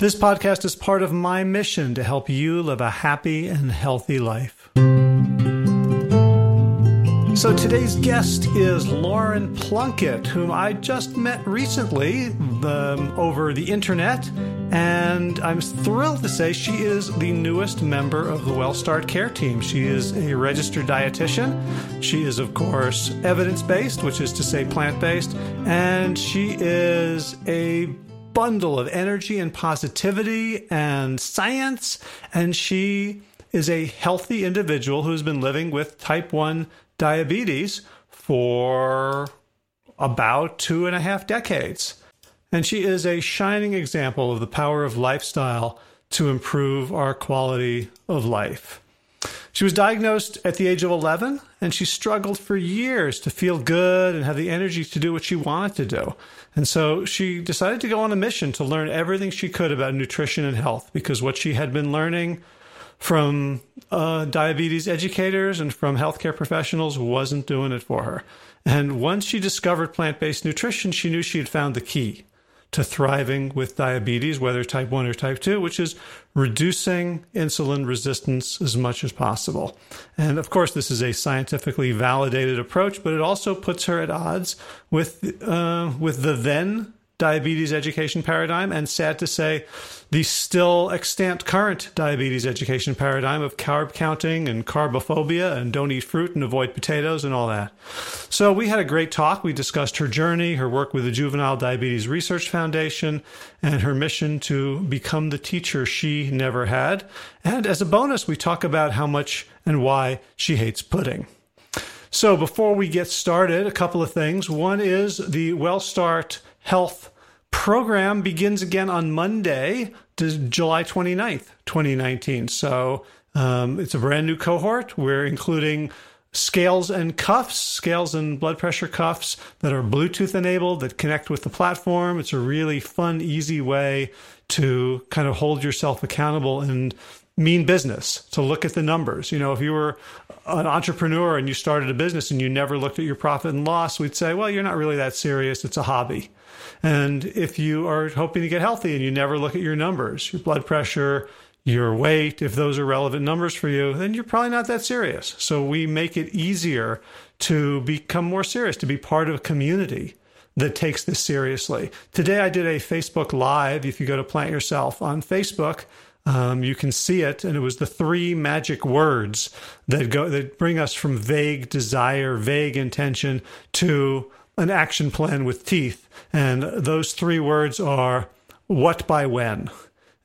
This podcast is part of my mission to help you live a happy and healthy life. So today's guest is Lauren Plunkett, whom I just met recently over the internet. And I'm thrilled to say she is the newest member of the WellStart Care team. She is a registered dietitian. She is, of course, evidence based, which is to say plant based. And she is a bundle of energy and positivity and science. And she is a healthy individual who's been living with type 1 diabetes for about two and a half decades. And she is a shining example of the power of lifestyle to improve our quality of life. She was diagnosed at the age of 11 and she struggled for years to feel good and have the energy to do what she wanted to do. And so she decided to go on a mission to learn everything she could about nutrition and health because what she had been learning from uh, diabetes educators and from healthcare professionals wasn't doing it for her. And once she discovered plant based nutrition, she knew she had found the key to thriving with diabetes, whether type 1 or type 2, which is reducing insulin resistance as much as possible. And of course, this is a scientifically validated approach, but it also puts her at odds with, uh, with the then diabetes education paradigm, and sad to say, the still extant current diabetes education paradigm of carb counting and carbophobia and don't eat fruit and avoid potatoes and all that. So we had a great talk. We discussed her journey, her work with the Juvenile Diabetes Research Foundation, and her mission to become the teacher she never had. And as a bonus, we talk about how much and why she hates pudding. So before we get started, a couple of things. One is the WellStart Health program begins again on Monday, July 29th, 2019. So um, it's a brand new cohort. We're including scales and cuffs, scales and blood pressure cuffs that are Bluetooth enabled that connect with the platform. It's a really fun, easy way to kind of hold yourself accountable and mean business to look at the numbers. You know, if you were an entrepreneur and you started a business and you never looked at your profit and loss, we'd say, well, you're not really that serious. It's a hobby. And if you are hoping to get healthy and you never look at your numbers, your blood pressure, your weight, if those are relevant numbers for you, then you're probably not that serious. So we make it easier to become more serious, to be part of a community that takes this seriously. Today I did a Facebook Live. If you go to Plant Yourself on Facebook, um, you can see it, and it was the three magic words that go that bring us from vague desire, vague intention to an action plan with teeth. And those three words are what by when,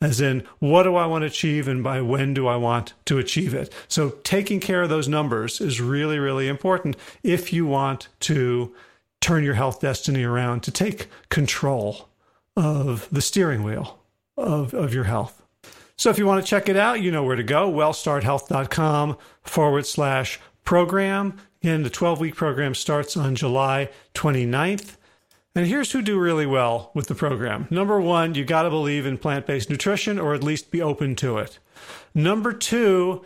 as in what do I want to achieve and by when do I want to achieve it. So taking care of those numbers is really, really important if you want to turn your health destiny around, to take control of the steering wheel of, of your health. So if you want to check it out, you know where to go wellstarthealth.com forward slash program. Again, the 12 week program starts on July 29th. And here's who do really well with the program. Number one, you got to believe in plant based nutrition or at least be open to it. Number two,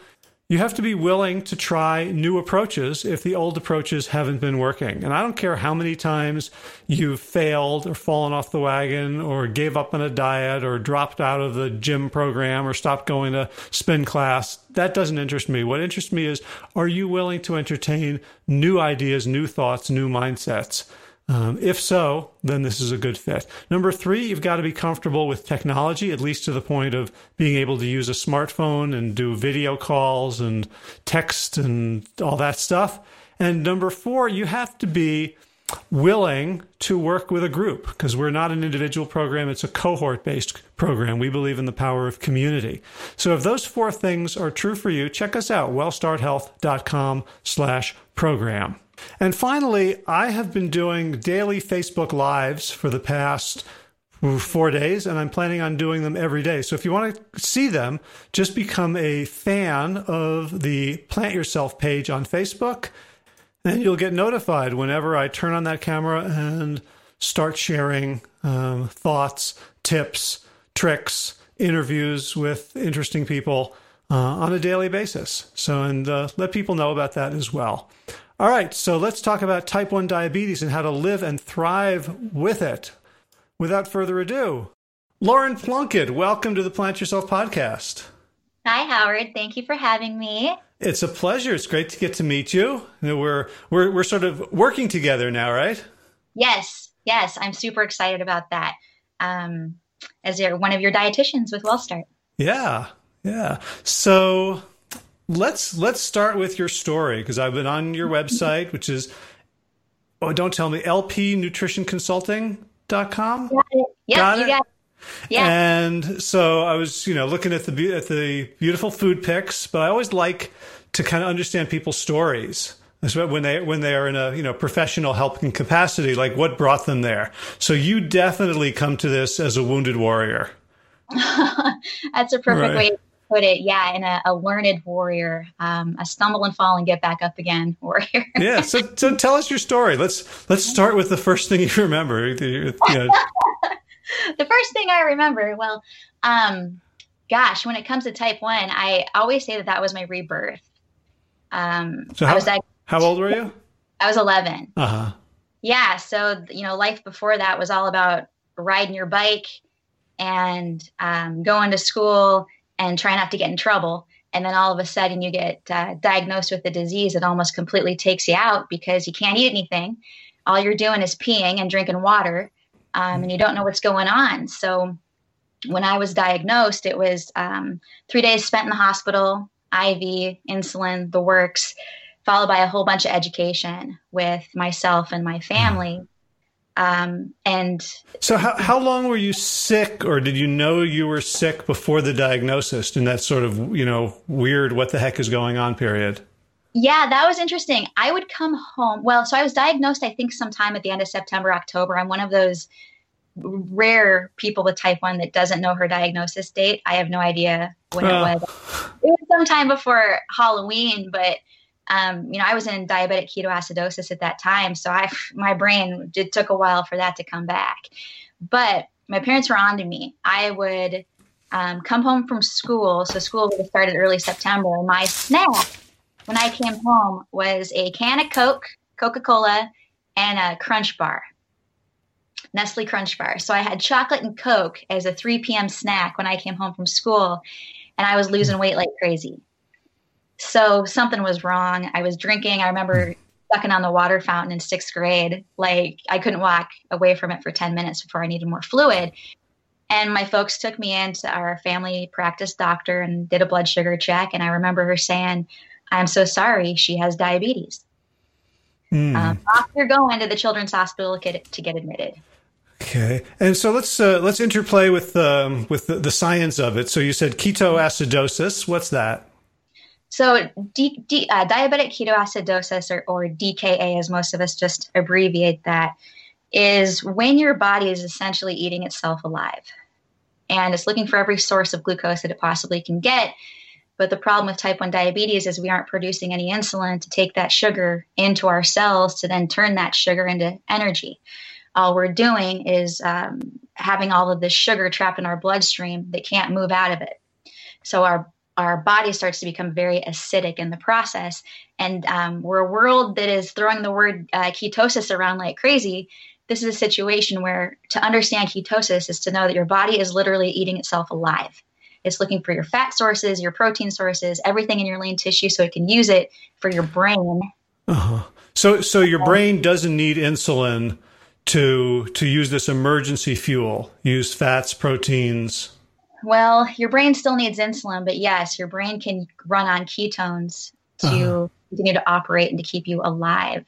you have to be willing to try new approaches if the old approaches haven't been working. And I don't care how many times you've failed or fallen off the wagon or gave up on a diet or dropped out of the gym program or stopped going to spin class. That doesn't interest me. What interests me is are you willing to entertain new ideas, new thoughts, new mindsets? Um, if so, then this is a good fit. Number three, you've got to be comfortable with technology, at least to the point of being able to use a smartphone and do video calls and text and all that stuff. And number four, you have to be willing to work with a group because we're not an individual program. It's a cohort based program. We believe in the power of community. So if those four things are true for you, check us out, wellstarthealth.com slash program. And finally, I have been doing daily Facebook Lives for the past four days, and I'm planning on doing them every day. So if you want to see them, just become a fan of the Plant Yourself page on Facebook, and you'll get notified whenever I turn on that camera and start sharing um, thoughts, tips, tricks, interviews with interesting people uh, on a daily basis. So, and uh, let people know about that as well. All right, so let's talk about type 1 diabetes and how to live and thrive with it. Without further ado, Lauren Plunkett, welcome to the Plant Yourself podcast. Hi, Howard. Thank you for having me. It's a pleasure. It's great to get to meet you. We're we're we're sort of working together now, right? Yes, yes. I'm super excited about that. Um, as one of your dietitians with WellStart. Yeah, yeah. So let's let's start with your story because I've been on your website, which is oh, don't tell me lpnutritionconsulting.com. Got it. Yep, got it. Got it. Yeah. And so I was, you know, looking at the at the beautiful food pics, but I always like to kind of understand people's stories when they when they are in a you know professional helping capacity like what brought them there so you definitely come to this as a wounded warrior that's a perfect right. way put it, yeah, in a, a learned warrior, um, a stumble and fall and get back up again warrior. yeah. So, so tell us your story. Let's let's start with the first thing you remember. You know. the first thing I remember, well, um, gosh, when it comes to type one, I always say that that was my rebirth. Um, so how, was like, how old were you? I was 11. Uh huh. Yeah. So, you know, life before that was all about riding your bike and um, going to school and try not to get in trouble. And then all of a sudden you get uh, diagnosed with a disease that almost completely takes you out because you can't eat anything. All you're doing is peeing and drinking water, um, and you don't know what's going on. So when I was diagnosed, it was um, three days spent in the hospital, IV, insulin, the works, followed by a whole bunch of education with myself and my family. Um, and so, how, how long were you sick, or did you know you were sick before the diagnosis in that sort of, you know, weird, what the heck is going on period? Yeah, that was interesting. I would come home. Well, so I was diagnosed, I think, sometime at the end of September, October. I'm one of those rare people with type 1 that doesn't know her diagnosis date. I have no idea when it was. It was sometime before Halloween, but um, you know, I was in diabetic ketoacidosis at that time, so I my brain it took a while for that to come back. But my parents were on to me. I would um, come home from school, so school would have started early September. And my snack when I came home was a can of Coke, Coca Cola, and a Crunch Bar. Nestle Crunch Bar. So I had chocolate and Coke as a 3 p.m. snack when I came home from school, and I was losing weight like crazy. So something was wrong. I was drinking. I remember sucking on the water fountain in sixth grade. Like I couldn't walk away from it for 10 minutes before I needed more fluid. And my folks took me into our family practice doctor and did a blood sugar check. And I remember her saying, I'm so sorry, she has diabetes. Mm. Um, off you're going to the children's hospital to get, to get admitted. Okay, and so let's uh, let's interplay with um, with the, the, science of it. So you said ketoacidosis. What's that? So, D, D, uh, diabetic ketoacidosis, or, or DKA, as most of us just abbreviate that, is when your body is essentially eating itself alive. And it's looking for every source of glucose that it possibly can get. But the problem with type 1 diabetes is we aren't producing any insulin to take that sugar into our cells to then turn that sugar into energy. All we're doing is um, having all of this sugar trapped in our bloodstream that can't move out of it. So our our body starts to become very acidic in the process. And um, we're a world that is throwing the word uh, ketosis around like crazy. This is a situation where to understand ketosis is to know that your body is literally eating itself alive. It's looking for your fat sources, your protein sources, everything in your lean tissue so it can use it for your brain. Uh-huh. So, so your brain doesn't need insulin to to use this emergency fuel. Use fats, proteins. Well, your brain still needs insulin, but yes, your brain can run on ketones to uh-huh. continue to operate and to keep you alive.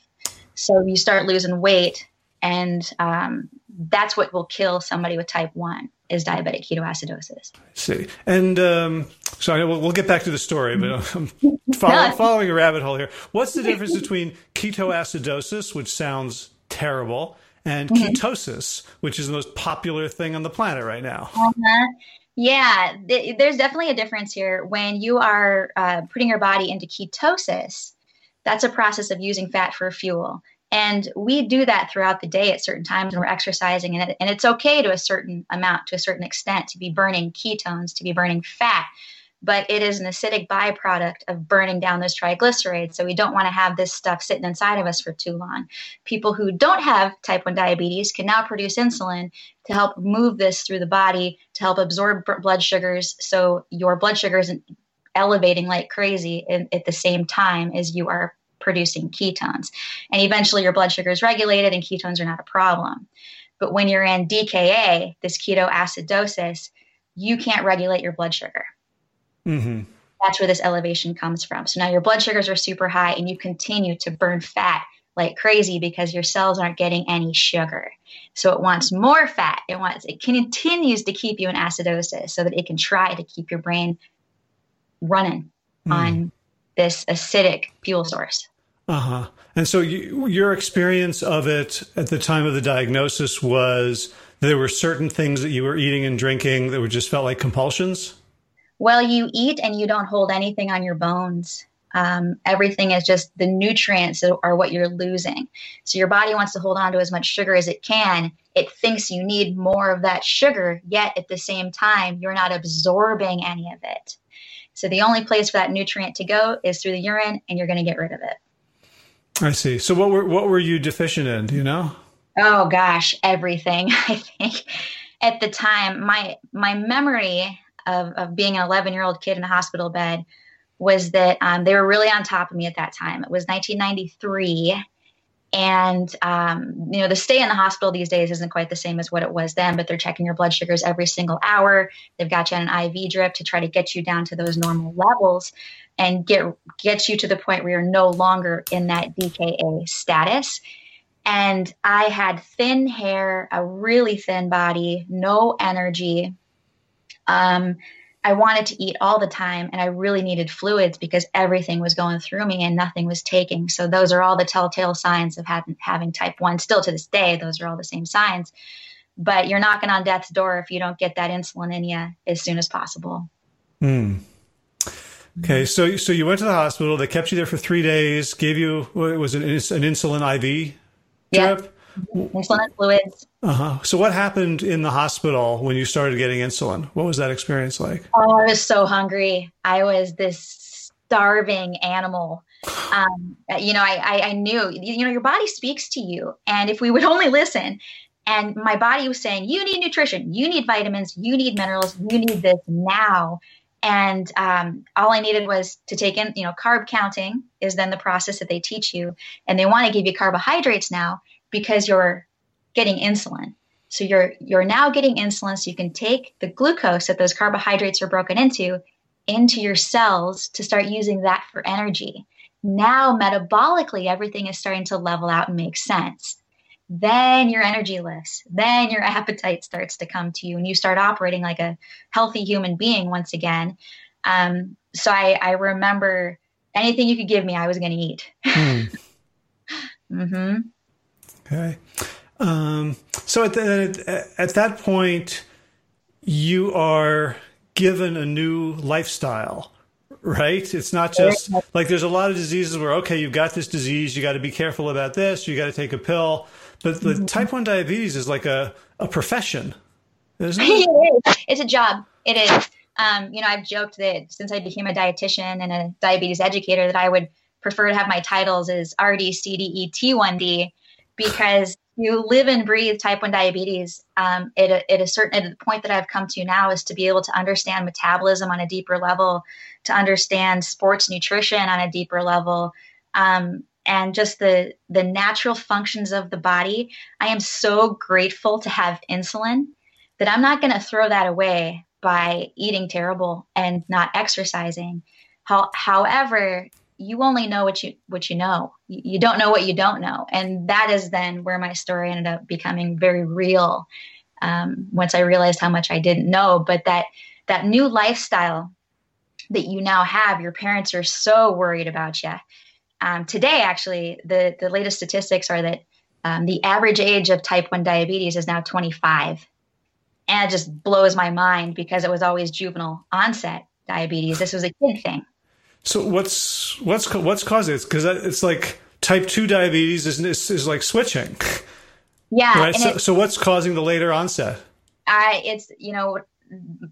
So you start losing weight, and um, that's what will kill somebody with type 1 is diabetic ketoacidosis. see. And um, sorry, we'll, we'll, get back to the story, but I'm following, following a rabbit hole here. What's the difference between ketoacidosis, which sounds terrible, and mm-hmm. ketosis, which is the most popular thing on the planet right now? Uh-huh. Yeah, th- there's definitely a difference here. When you are uh, putting your body into ketosis, that's a process of using fat for fuel. And we do that throughout the day at certain times when we're exercising. And, it, and it's okay to a certain amount, to a certain extent, to be burning ketones, to be burning fat. But it is an acidic byproduct of burning down those triglycerides. So we don't want to have this stuff sitting inside of us for too long. People who don't have type 1 diabetes can now produce insulin to help move this through the body, to help absorb blood sugars. So your blood sugar isn't elevating like crazy at the same time as you are producing ketones. And eventually your blood sugar is regulated and ketones are not a problem. But when you're in DKA, this ketoacidosis, you can't regulate your blood sugar. Mm-hmm. That's where this elevation comes from. So now your blood sugars are super high and you continue to burn fat like crazy because your cells aren't getting any sugar. So it wants more fat. It wants it continues to keep you in acidosis so that it can try to keep your brain running mm. on this acidic fuel source. Uh huh. And so you, your experience of it at the time of the diagnosis was there were certain things that you were eating and drinking that were just felt like compulsions. Well, you eat and you don't hold anything on your bones. Um, everything is just the nutrients are what you're losing. So your body wants to hold on to as much sugar as it can. It thinks you need more of that sugar, yet at the same time, you're not absorbing any of it. So the only place for that nutrient to go is through the urine, and you're going to get rid of it. I see. So what were what were you deficient in? Do you know? Oh gosh, everything. I think at the time, my my memory of of being an 11 year old kid in a hospital bed was that um, they were really on top of me at that time. It was 1993, and um, you know the stay in the hospital these days isn't quite the same as what it was then. But they're checking your blood sugars every single hour. They've got you on an IV drip to try to get you down to those normal levels and get get you to the point where you're no longer in that DKA status. And I had thin hair, a really thin body, no energy. Um, I wanted to eat all the time and I really needed fluids because everything was going through me and nothing was taking. So those are all the telltale signs of having, having type 1. Still to this day, those are all the same signs. But you're knocking on death's door if you don't get that insulin in you as soon as possible. Hmm. Okay, so so you went to the hospital. They kept you there for three days. Gave you what was it, an insulin IV drip? Yeah. Insulin fluids. Uh huh. So what happened in the hospital when you started getting insulin? What was that experience like? Oh, I was so hungry. I was this starving animal. Um, you know, I, I I knew. You know, your body speaks to you, and if we would only listen. And my body was saying, "You need nutrition. You need vitamins. You need minerals. You need this now." And um, all I needed was to take in, you know, carb counting is then the process that they teach you. And they want to give you carbohydrates now because you're getting insulin. So you're you're now getting insulin so you can take the glucose that those carbohydrates are broken into into your cells to start using that for energy. Now metabolically everything is starting to level out and make sense then your energy lifts then your appetite starts to come to you and you start operating like a healthy human being once again um, so I, I, remember anything you could give me i was going to eat hmm. mm-hmm. Okay um, so at, the, at that point you are given a new lifestyle right? It's not just like there's a lot of diseases where, okay, you've got this disease, you got to be careful about this, you got to take a pill. But the mm-hmm. type 1 diabetes is like a, a profession, isn't it? it is. It's a job. It is. Um, you know, I've joked that since I became a dietitian and a diabetes educator, that I would prefer to have my titles as RD, CDE, T1D, because you live and breathe type 1 diabetes. Um, at, a, at a certain at the point that I've come to now is to be able to understand metabolism on a deeper level, to understand sports nutrition on a deeper level, um, and just the the natural functions of the body. I am so grateful to have insulin that I'm not going to throw that away by eating terrible and not exercising. How, however, you only know what you what you know. You, don't know what you don't know, and that is then where my story ended up becoming very real. Um, once I realized how much I didn't know, but that that new lifestyle that you now have, your parents are so worried about you. Um, today, actually, the the latest statistics are that um, the average age of type one diabetes is now 25 and it just blows my mind because it was always juvenile onset diabetes. This was a kid thing. So what's what's what's causing it? Because it's like type two diabetes is, is, is like switching. Yeah. Right. So, so what's causing the later onset? I it's you know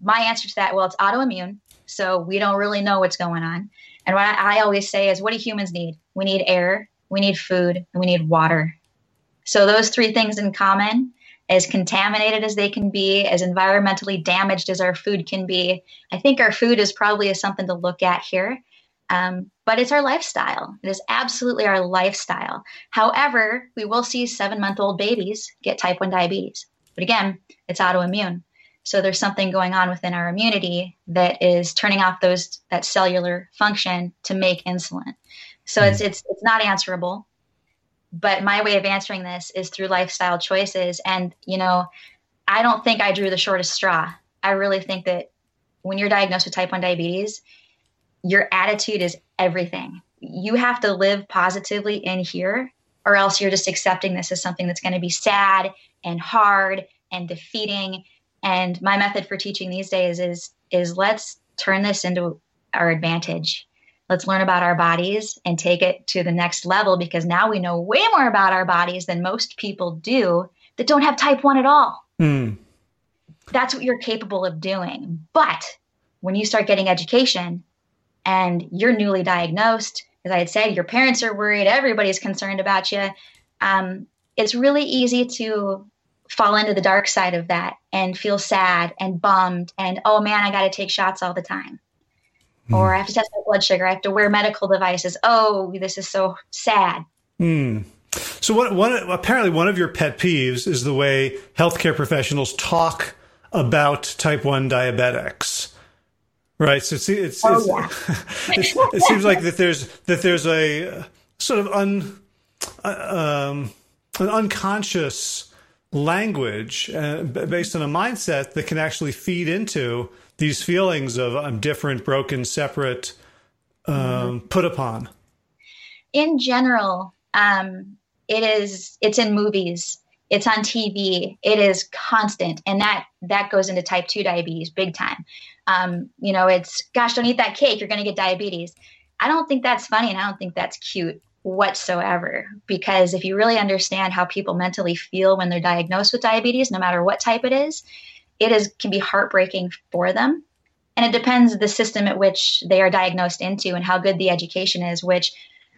my answer to that. Well, it's autoimmune, so we don't really know what's going on. And what I, I always say is, what do humans need? We need air, we need food, and we need water. So those three things in common as contaminated as they can be, as environmentally damaged as our food can be. I think our food is probably something to look at here. Um, but it's our lifestyle. It is absolutely our lifestyle. However, we will see seven month old babies get type 1 diabetes. But again, it's autoimmune. So there's something going on within our immunity that is turning off those that cellular function to make insulin. So it's it's it's not answerable but my way of answering this is through lifestyle choices and you know i don't think i drew the shortest straw i really think that when you're diagnosed with type 1 diabetes your attitude is everything you have to live positively in here or else you're just accepting this as something that's going to be sad and hard and defeating and my method for teaching these days is is let's turn this into our advantage let's learn about our bodies and take it to the next level because now we know way more about our bodies than most people do that don't have type 1 at all. Mm. That's what you're capable of doing. But when you start getting education and you're newly diagnosed, as I had said, your parents are worried, everybody's concerned about you. Um, it's really easy to fall into the dark side of that and feel sad and bummed and, oh man, I got to take shots all the time mm. or I have to test my blood sugar. I have to wear medical devices. Oh, this is so sad. Mm. So, what, one, apparently, one of your pet peeves is the way healthcare professionals talk about type 1 diabetics. Right. So it's, it's, oh, it's, yeah. it's it seems like that there's, that there's a sort of un, uh, um, an unconscious language uh, based on a mindset that can actually feed into these feelings of I'm different, broken, separate, um, mm-hmm. put upon? In general, um, it is. It's in movies. It's on TV. It is constant, and that that goes into type two diabetes big time. Um, you know, it's gosh, don't eat that cake. You're going to get diabetes. I don't think that's funny, and I don't think that's cute whatsoever. Because if you really understand how people mentally feel when they're diagnosed with diabetes, no matter what type it is, it is can be heartbreaking for them and it depends the system at which they are diagnosed into and how good the education is which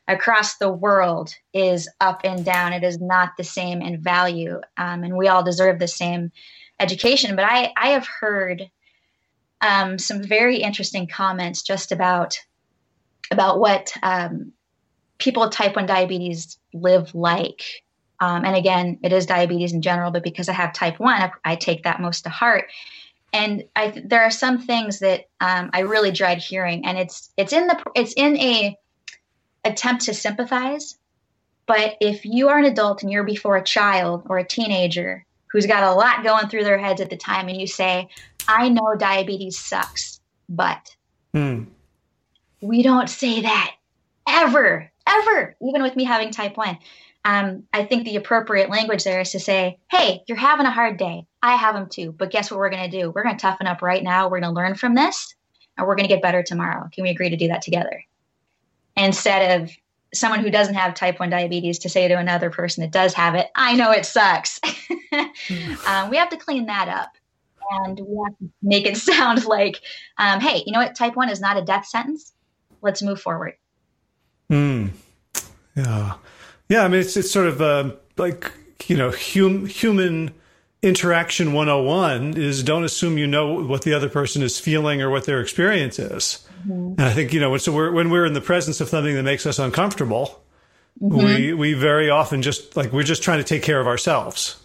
across the world is up and down it is not the same in value um, and we all deserve the same education but i i have heard um, some very interesting comments just about about what um, people with type 1 diabetes live like um, and again, it is diabetes in general, but because I have type 1, I, I take that most to heart. And I, there are some things that um, I really dread hearing, and it's it's in the it's in a attempt to sympathize. But if you are an adult and you're before a child or a teenager who's got a lot going through their heads at the time, and you say, "I know diabetes sucks, but," hmm. we don't say that ever, ever, even with me having type one um, I think the appropriate language there is to say, hey, you're having a hard day. I have them too. But guess what we're going to do? We're going to toughen up right now. We're going to learn from this and we're going to get better tomorrow. Can we agree to do that together? Instead of someone who doesn't have type 1 diabetes to say to another person that does have it, I know it sucks. um, we have to clean that up. And we have to make it sound like, um, hey, you know what? Type one is not a death sentence. Let's move forward. Hmm. Yeah. Yeah. I mean, it's, it's sort of uh, like, you know, hum, human interaction 101 is don't assume you know what the other person is feeling or what their experience is. Mm-hmm. And I think, you know, so we're, when we're in the presence of something that makes us uncomfortable, mm-hmm. we, we very often just like, we're just trying to take care of ourselves.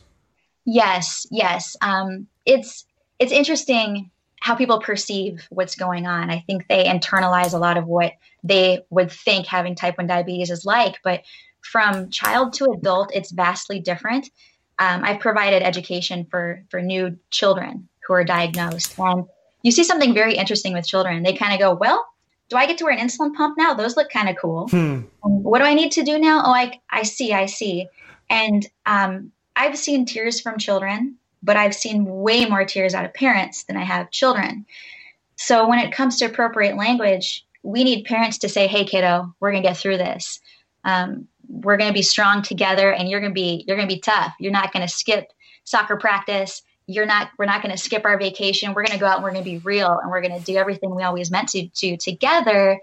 Yes. Yes. Um, it's, it's interesting how people perceive what's going on. I think they internalize a lot of what they would think having type 1 diabetes is like, but from child to adult, it's vastly different. Um, I've provided education for for new children who are diagnosed, and you see something very interesting with children. They kind of go, "Well, do I get to wear an insulin pump now? Those look kind of cool. Hmm. What do I need to do now? Oh, I I see, I see." And um, I've seen tears from children but I've seen way more tears out of parents than I have children. So when it comes to appropriate language, we need parents to say, "Hey, kiddo, we're gonna get through this. Um, we're gonna be strong together, and you're gonna be you're gonna be tough. You're not gonna skip soccer practice. You're not. We're not gonna skip our vacation. We're gonna go out and we're gonna be real, and we're gonna do everything we always meant to do together."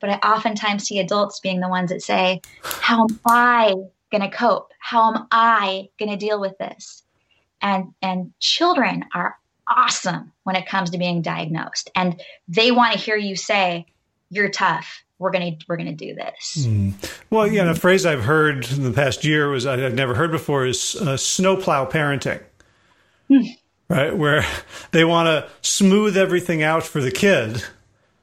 But I oftentimes see adults being the ones that say, "How am I gonna cope? How am I gonna deal with this?" And and children are awesome when it comes to being diagnosed and they want to hear you say you're tough we're gonna we're gonna do this mm. well yeah a phrase i've heard in the past year was i've never heard before is uh, snowplow parenting mm. right where they want to smooth everything out for the kid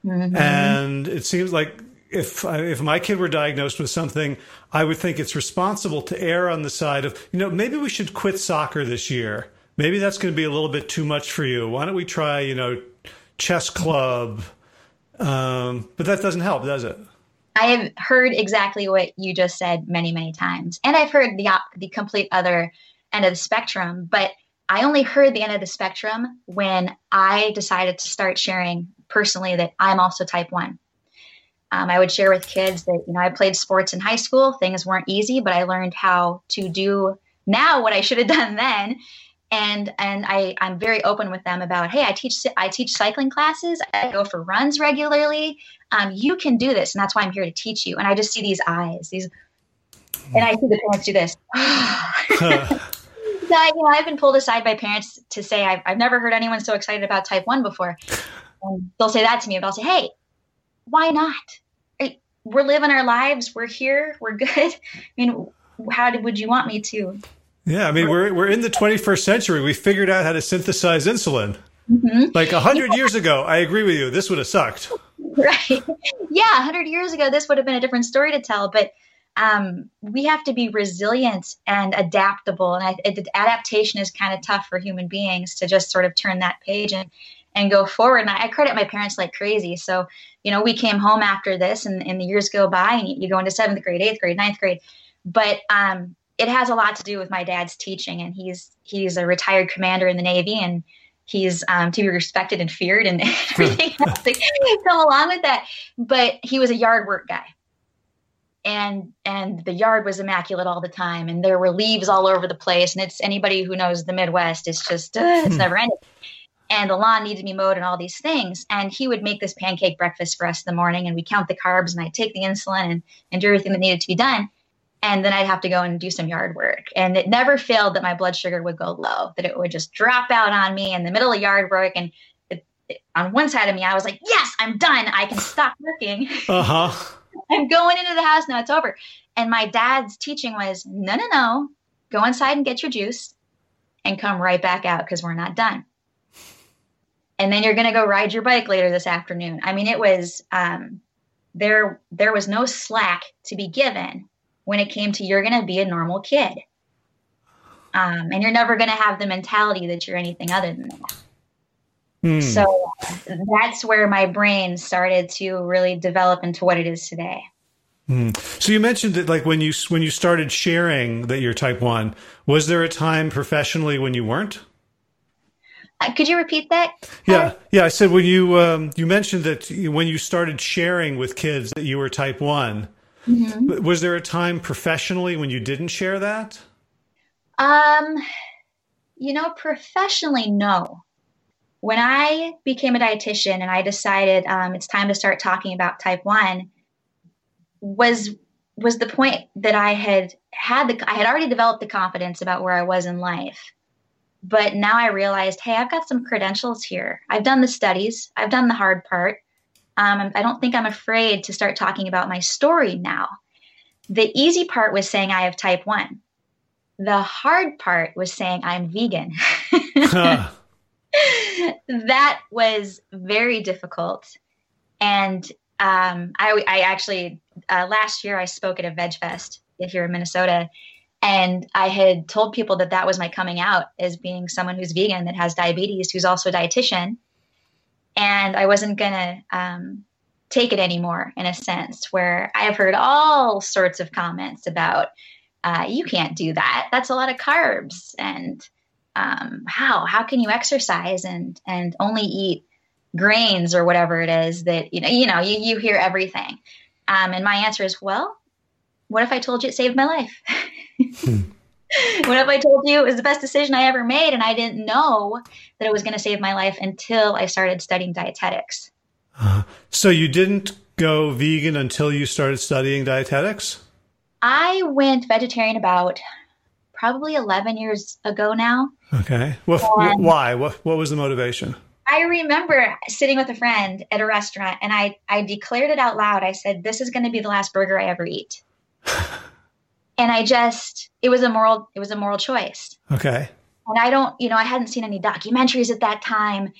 mm-hmm. and it seems like if if my kid were diagnosed with something, I would think it's responsible to err on the side of you know maybe we should quit soccer this year. Maybe that's going to be a little bit too much for you. Why don't we try you know chess club? Um, but that doesn't help, does it? I have heard exactly what you just said many many times, and I've heard the the complete other end of the spectrum. But I only heard the end of the spectrum when I decided to start sharing personally that I'm also type one. Um, I would share with kids that, you know, I played sports in high school. Things weren't easy, but I learned how to do now what I should have done then. And and I I'm very open with them about hey I teach I teach cycling classes I go for runs regularly um, you can do this and that's why I'm here to teach you and I just see these eyes these and I see the parents do this that, you know, I've been pulled aside by parents to say I've, I've never heard anyone so excited about type 1 before. And they'll say that to me, but I'll say, hey, why not? We're living our lives. We're here. We're good. I mean, how did, would you want me to? Yeah, I mean, we're we're in the 21st century. We figured out how to synthesize insulin. Mm-hmm. Like a hundred yeah. years ago, I agree with you. This would have sucked. Right. Yeah, a hundred years ago, this would have been a different story to tell. But um, we have to be resilient and adaptable. And I, it, adaptation is kind of tough for human beings to just sort of turn that page and and go forward. And I, I, credit my parents like crazy. So, you know, we came home after this and, and the years go by and you, you, go into seventh grade, eighth grade, ninth grade. But um, it has a lot to do with my dad's teaching. And he's he's a retired commander in the Navy and he's um, to be respected and feared and everything else that come along with that. But he was a yard work guy. And and the yard was immaculate all the time, and there were leaves all over the place. And it's anybody who knows the Midwest, it's just uh, it's hmm. never ending and the lawn needed to be mowed and all these things. And he would make this pancake breakfast for us in the morning and we'd count the carbs and I'd take the insulin and, and do everything that needed to be done. And then I'd have to go and do some yard work. And it never failed that my blood sugar would go low, that it would just drop out on me in the middle of yard work. And it, it, on one side of me, I was like, yes, I'm done. I can stop working. Uh huh. I'm going into the house now. It's over. And my dad's teaching was no, no, no. Go inside and get your juice and come right back out because we're not done and then you're going to go ride your bike later this afternoon. I mean, it was um, there. There was no slack to be given when it came to you're going to be a normal kid, um, and you're never going to have the mentality that you're anything other than that. Mm. So that's where my brain started to really develop into what it is today. Mm. So you mentioned that, like when you when you started sharing that you're type one, was there a time professionally when you weren't? Uh, could you repeat that? Yeah, yeah. I said when you um, you mentioned that when you started sharing with kids that you were type one, mm-hmm. was there a time professionally when you didn't share that? Um, you know, professionally, no. when I became a dietitian and I decided um, it's time to start talking about type one, was was the point that I had had the I had already developed the confidence about where I was in life, but now I realized, hey, I've got some credentials here. I've done the studies. I've done the hard part. Um, I don't think I'm afraid to start talking about my story now. The easy part was saying I have type one. The hard part was saying I'm vegan. that was very difficult. And um, I, I, actually, uh, last year, I spoke at a Veg Fest here in Minnesota. And I had told people that that was my coming out as being someone who's vegan, that has diabetes, who's also a dietitian. And I wasn't going to um, take it anymore, in a sense, where I have heard all sorts of comments about, uh, you can't do that. That's a lot of carbs. And um, how how can you exercise and and only eat grains or whatever it is that you know you know you, you hear everything um, and my answer is well what if i told you it saved my life hmm. what if i told you it was the best decision i ever made and i didn't know that it was going to save my life until i started studying dietetics uh, so you didn't go vegan until you started studying dietetics i went vegetarian about probably 11 years ago now. Okay. Well, why? What, what was the motivation? I remember sitting with a friend at a restaurant and I, I declared it out loud. I said, This is going to be the last burger I ever eat. and I just, it was a moral, it was a moral choice. Okay. And I don't, you know, I hadn't seen any documentaries at that time.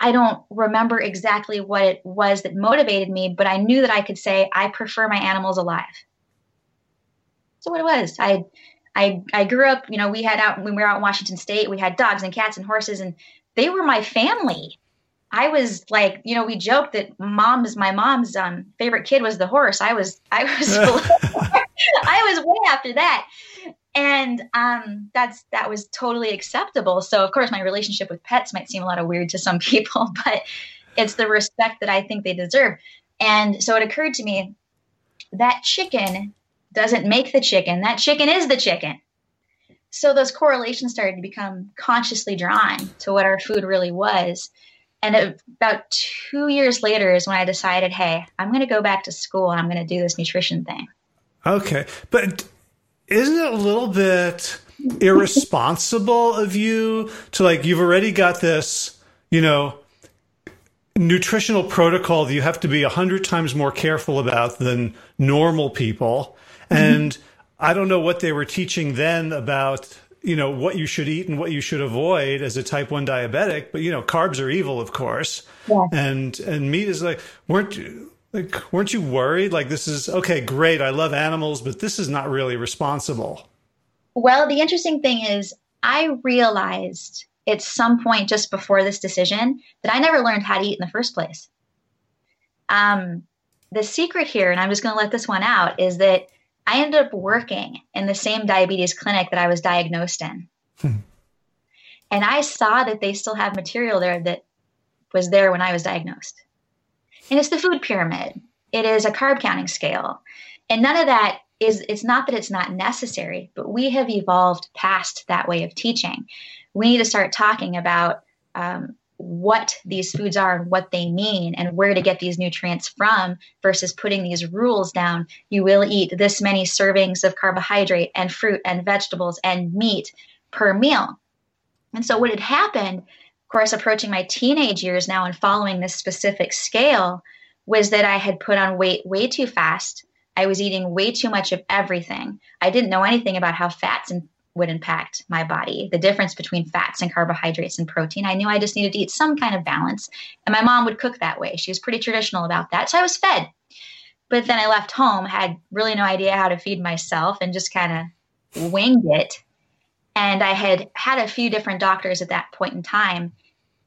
I don't remember exactly what it was that motivated me, but I knew that I could say, I prefer my animals alive. So what it was, I I I grew up, you know, we had out when we were out in Washington State, we had dogs and cats and horses, and they were my family. I was like, you know, we joked that mom's my mom's um, favorite kid was the horse. I was I was I was way after that. And um, that's that was totally acceptable. So of course my relationship with pets might seem a lot of weird to some people, but it's the respect that I think they deserve. And so it occurred to me that chicken doesn't make the chicken. That chicken is the chicken. So those correlations started to become consciously drawn to what our food really was. And about two years later is when I decided, hey, I'm going to go back to school and I'm going to do this nutrition thing. Okay. But isn't it a little bit irresponsible of you to like, you've already got this, you know, nutritional protocol that you have to be a hundred times more careful about than normal people. Mm-hmm. And I don't know what they were teaching then about you know what you should eat and what you should avoid as a type 1 diabetic but you know carbs are evil of course yeah. and and meat is like weren't you like weren't you worried like this is okay great i love animals but this is not really responsible well the interesting thing is i realized at some point just before this decision that i never learned how to eat in the first place um the secret here and i'm just going to let this one out is that I ended up working in the same diabetes clinic that I was diagnosed in. Hmm. And I saw that they still have material there that was there when I was diagnosed. And it's the food pyramid, it is a carb counting scale. And none of that is, it's not that it's not necessary, but we have evolved past that way of teaching. We need to start talking about um, what these foods are and what they mean and where to get these nutrients from versus putting these rules down. You will eat this many servings of carbohydrate and fruit and vegetables and meat per meal. And so, what had happened, course, approaching my teenage years now and following this specific scale, was that I had put on weight way too fast. I was eating way too much of everything. I didn't know anything about how fats would impact my body, the difference between fats and carbohydrates and protein. I knew I just needed to eat some kind of balance. And my mom would cook that way. She was pretty traditional about that. So I was fed. But then I left home, had really no idea how to feed myself, and just kind of winged it. And I had had a few different doctors at that point in time.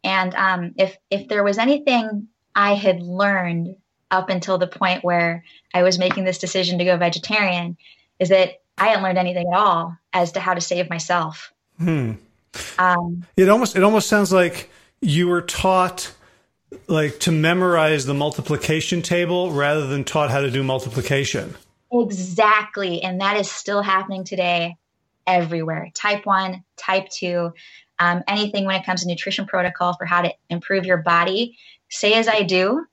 And um, if if there was anything I had learned up until the point where I was making this decision to go vegetarian, is that I hadn't learned anything at all as to how to save myself. Hmm. Um, it almost it almost sounds like you were taught like to memorize the multiplication table rather than taught how to do multiplication. Exactly, and that is still happening today everywhere. Type 1, type 2. Um, anything when it comes to nutrition protocol for how to improve your body, say as I do.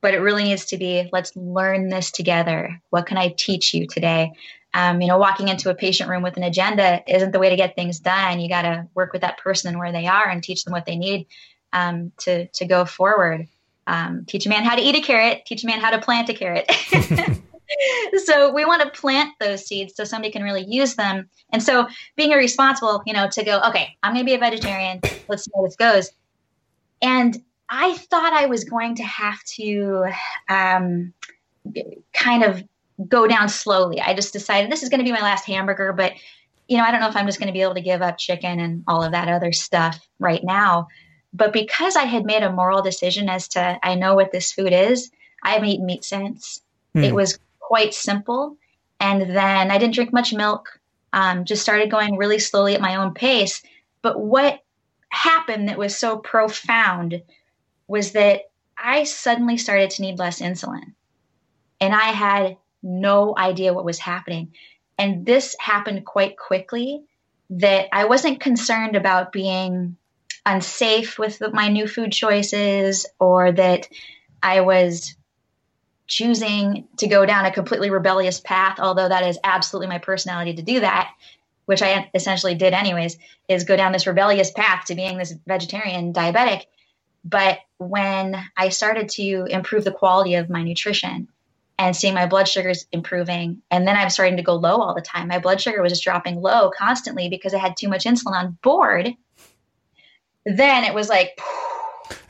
But it really needs to be let's learn this together. What can I teach you today? Um, you know, walking into a patient room with an agenda isn't the way to get things done. You got to work with that person and where they are and teach them what they need um, to to go forward. Um, teach a man how to eat a carrot. Teach a man how to plant a carrot. so we want to plant those seeds so somebody can really use them. And so being irresponsible, you know, to go, okay, I'm going to be a vegetarian. Let's see how this goes. And I thought I was going to have to um, kind of go down slowly. I just decided this is going to be my last hamburger, but you know, I don't know if I'm just going to be able to give up chicken and all of that other stuff right now. But because I had made a moral decision as to I know what this food is, I haven't eaten meat since. Mm. It was quite simple. And then I didn't drink much milk, um, just started going really slowly at my own pace. But what happened that was so profound was that I suddenly started to need less insulin. And I had no idea what was happening. And this happened quite quickly that I wasn't concerned about being unsafe with my new food choices or that I was choosing to go down a completely rebellious path, although that is absolutely my personality to do that, which I essentially did anyways, is go down this rebellious path to being this vegetarian diabetic. But when I started to improve the quality of my nutrition and seeing my blood sugars improving, and then I'm starting to go low all the time, my blood sugar was just dropping low constantly because I had too much insulin on board. Then it was like,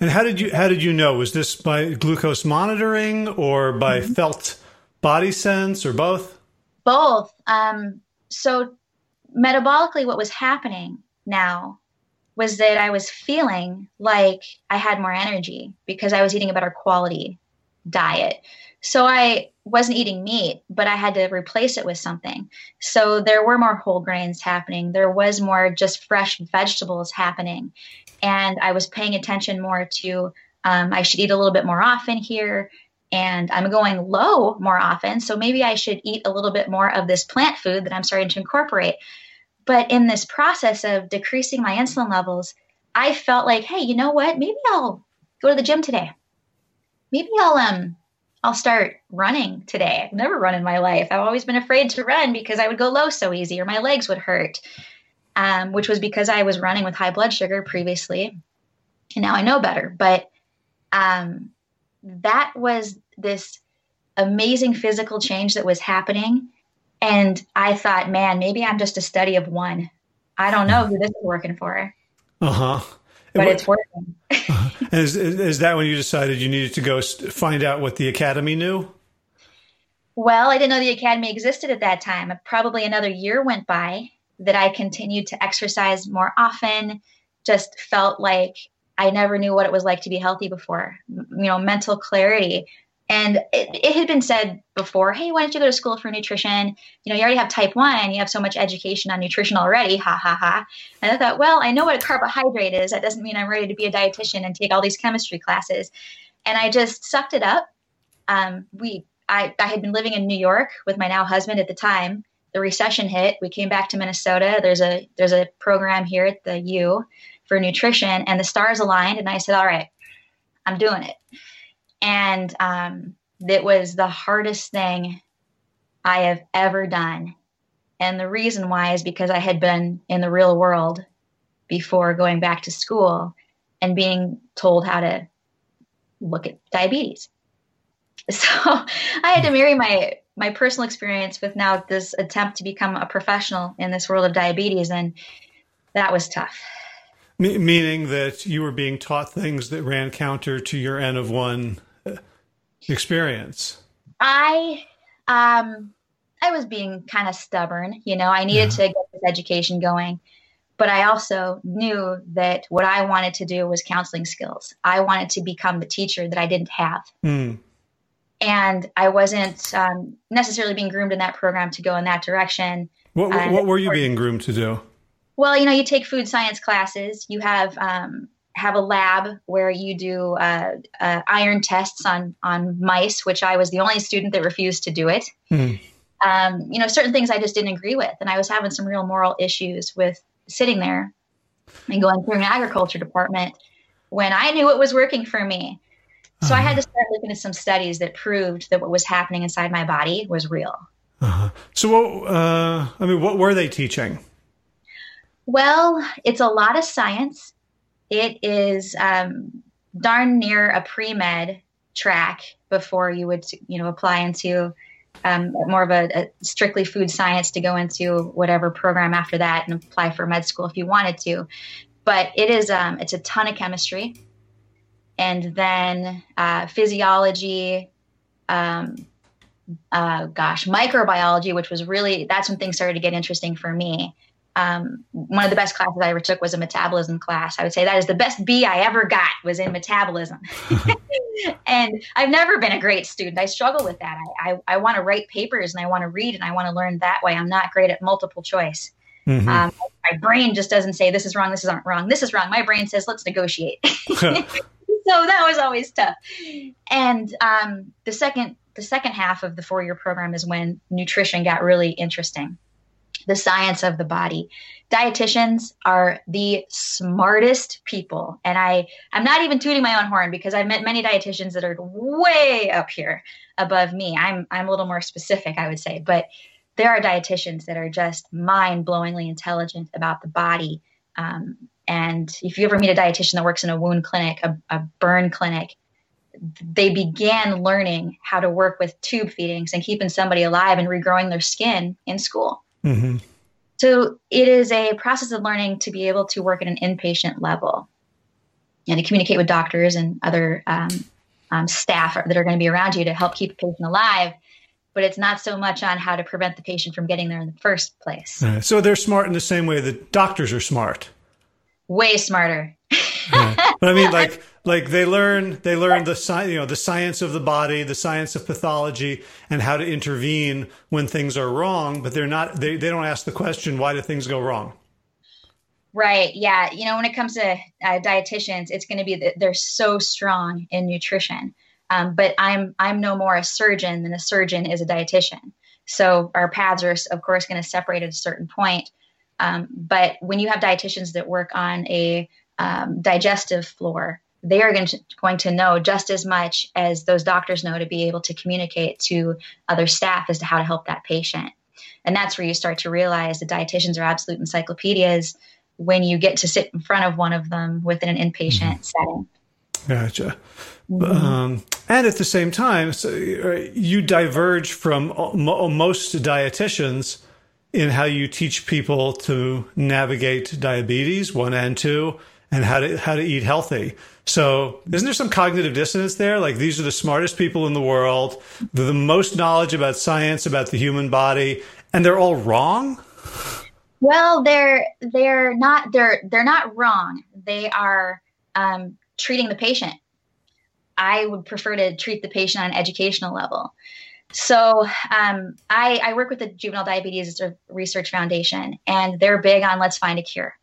and how did you how did you know? Was this by glucose monitoring or by mm-hmm. felt body sense or both? Both. Um, so metabolically, what was happening now was that I was feeling like I had more energy because I was eating a better quality diet. So I wasn't eating meat, but I had to replace it with something. So there were more whole grains happening. There was more just fresh vegetables happening and I was paying attention more to um, I should eat a little bit more often here, and I'm going low more often. So maybe I should eat a little bit more of this plant food that I'm starting to incorporate. But in this process of decreasing my insulin levels, I felt like, hey, you know what? Maybe I'll go to the gym today. Maybe I'll um I'll start running today. I've never run in my life. I've always been afraid to run because I would go low so easy or my legs would hurt um, which was because I was running with high blood sugar previously. And now I know better. But um, that was this amazing physical change that was happening. And I thought, man, maybe I'm just a study of one. I don't know who this is working for. Uh huh. But it's working. uh-huh. is, is that when you decided you needed to go find out what the academy knew? Well, I didn't know the academy existed at that time. Probably another year went by, that I continued to exercise more often, just felt like I never knew what it was like to be healthy before, you know, mental clarity. And it, it, had been said before, hey, why don't you go to school for nutrition? You know, you already have type one, you have so much education on nutrition already, ha ha ha. And I thought, well, I know what a carbohydrate is. That doesn't mean I'm ready to be a dietitian and take all these chemistry classes. And I just sucked it up. Um, we, I, I had been living in New York with my now husband at the time, the recession hit, we came back to Minnesota. There's a there's a program here at the U for nutrition, and the stars aligned, and I said, "All right, I'm doing it." And um, it was the hardest thing I have ever done, and the reason why is because I had been in the real world before going back to school and being told how to look at diabetes. So I had to marry my my personal experience with now this attempt to become a professional in this world of diabetes, and that was tough. meaning that you were being taught things that ran counter to your N of one uh, experience. I, um, I was being kind of stubborn. You know, I needed yeah. to get this education going, but I also knew that what I wanted to do was counseling skills. I wanted to become the teacher that I didn't have. Mm and I wasn't um, necessarily being groomed in that program to go in that direction. What, what, what were you being groomed to do? Well, you know, you take food science classes. You have um, have a lab where you do uh, uh, iron tests on on mice, which I was the only student that refused to do it. Hmm. Um, you know, certain things I just didn't agree with, and I was having some real moral issues with sitting there and going through an agriculture department when I knew it was working for me. So uh-huh. I had to start looking at some studies that proved that what was happening inside my body was real. Uh-huh. So, what, uh, I mean, what were they teaching? Well, it's a lot of science. It is um, darn near a pre med track before you would, you know, apply into um, more of a, a, strictly food science to go into whatever program after that and apply for med school if you wanted to. But it is, um, it's a ton of chemistry, and then uh, physiology. Um, uh, gosh, microbiology, which was really that's when things started to get interesting for me um, one of the best classes I ever took was a metabolism class. I would say that is the best B I ever got was in metabolism. and I've never been a great student. I struggle with that. I, I, I want to write papers and I want to read and I want to learn that way. I'm not great at multiple choice. Mm-hmm. Um, my brain just doesn't say this is wrong, this is not wrong, this is wrong. My brain says let's negotiate. so that was always tough. And um, the second the second half of the four year program is when nutrition got really interesting the science of the body. Dietitians are the smartest people. And I, I'm not even tooting my own horn because I've met many dietitians that are way up here above me. I'm, I'm a little more specific, I would say. But there are dietitians that are just mind blowingly intelligent about the body. Um, and if you ever meet a dietitian that works in a wound clinic, a, a burn clinic, they began learning how to work with tube feedings and keeping somebody alive and regrowing their skin in school. Mm-hmm. So it is a process of learning to be able to work at an inpatient level and to communicate with doctors and other um, um, staff that are going to be around you to help keep a patient alive. But it's not so much on how to prevent the patient from getting there in the first place. Uh, so they're smart in the same way that doctors are smart. Way smarter. yeah. But I mean, like like they learn they learn the science you know the science of the body the science of pathology and how to intervene when things are wrong but they're not they, they don't ask the question why do things go wrong? Right. Yeah. You know when it comes to uh, dietitians it's going to be that they're so strong in nutrition. Um, but i'm i'm no more a surgeon than a surgeon is a dietitian. So our paths are of course going to separate at a certain point um, but when you have dietitians that work on a um, digestive floor they are going to, going to know just as much as those doctors know to be able to communicate to other staff as to how to help that patient. And that's where you start to realize that dietitians are absolute encyclopedias when you get to sit in front of one of them within an inpatient mm-hmm. setting. Gotcha. Mm-hmm. Um, and at the same time, so uh, you diverge from most dietitians in how you teach people to navigate diabetes, one and two, and how to how to eat healthy. So, isn't there some cognitive dissonance there? Like these are the smartest people in the world, the most knowledge about science, about the human body, and they're all wrong. Well, they're they're not they're they're not wrong. They are um, treating the patient. I would prefer to treat the patient on an educational level. So um, I, I work with the Juvenile Diabetes Research Foundation, and they're big on let's find a cure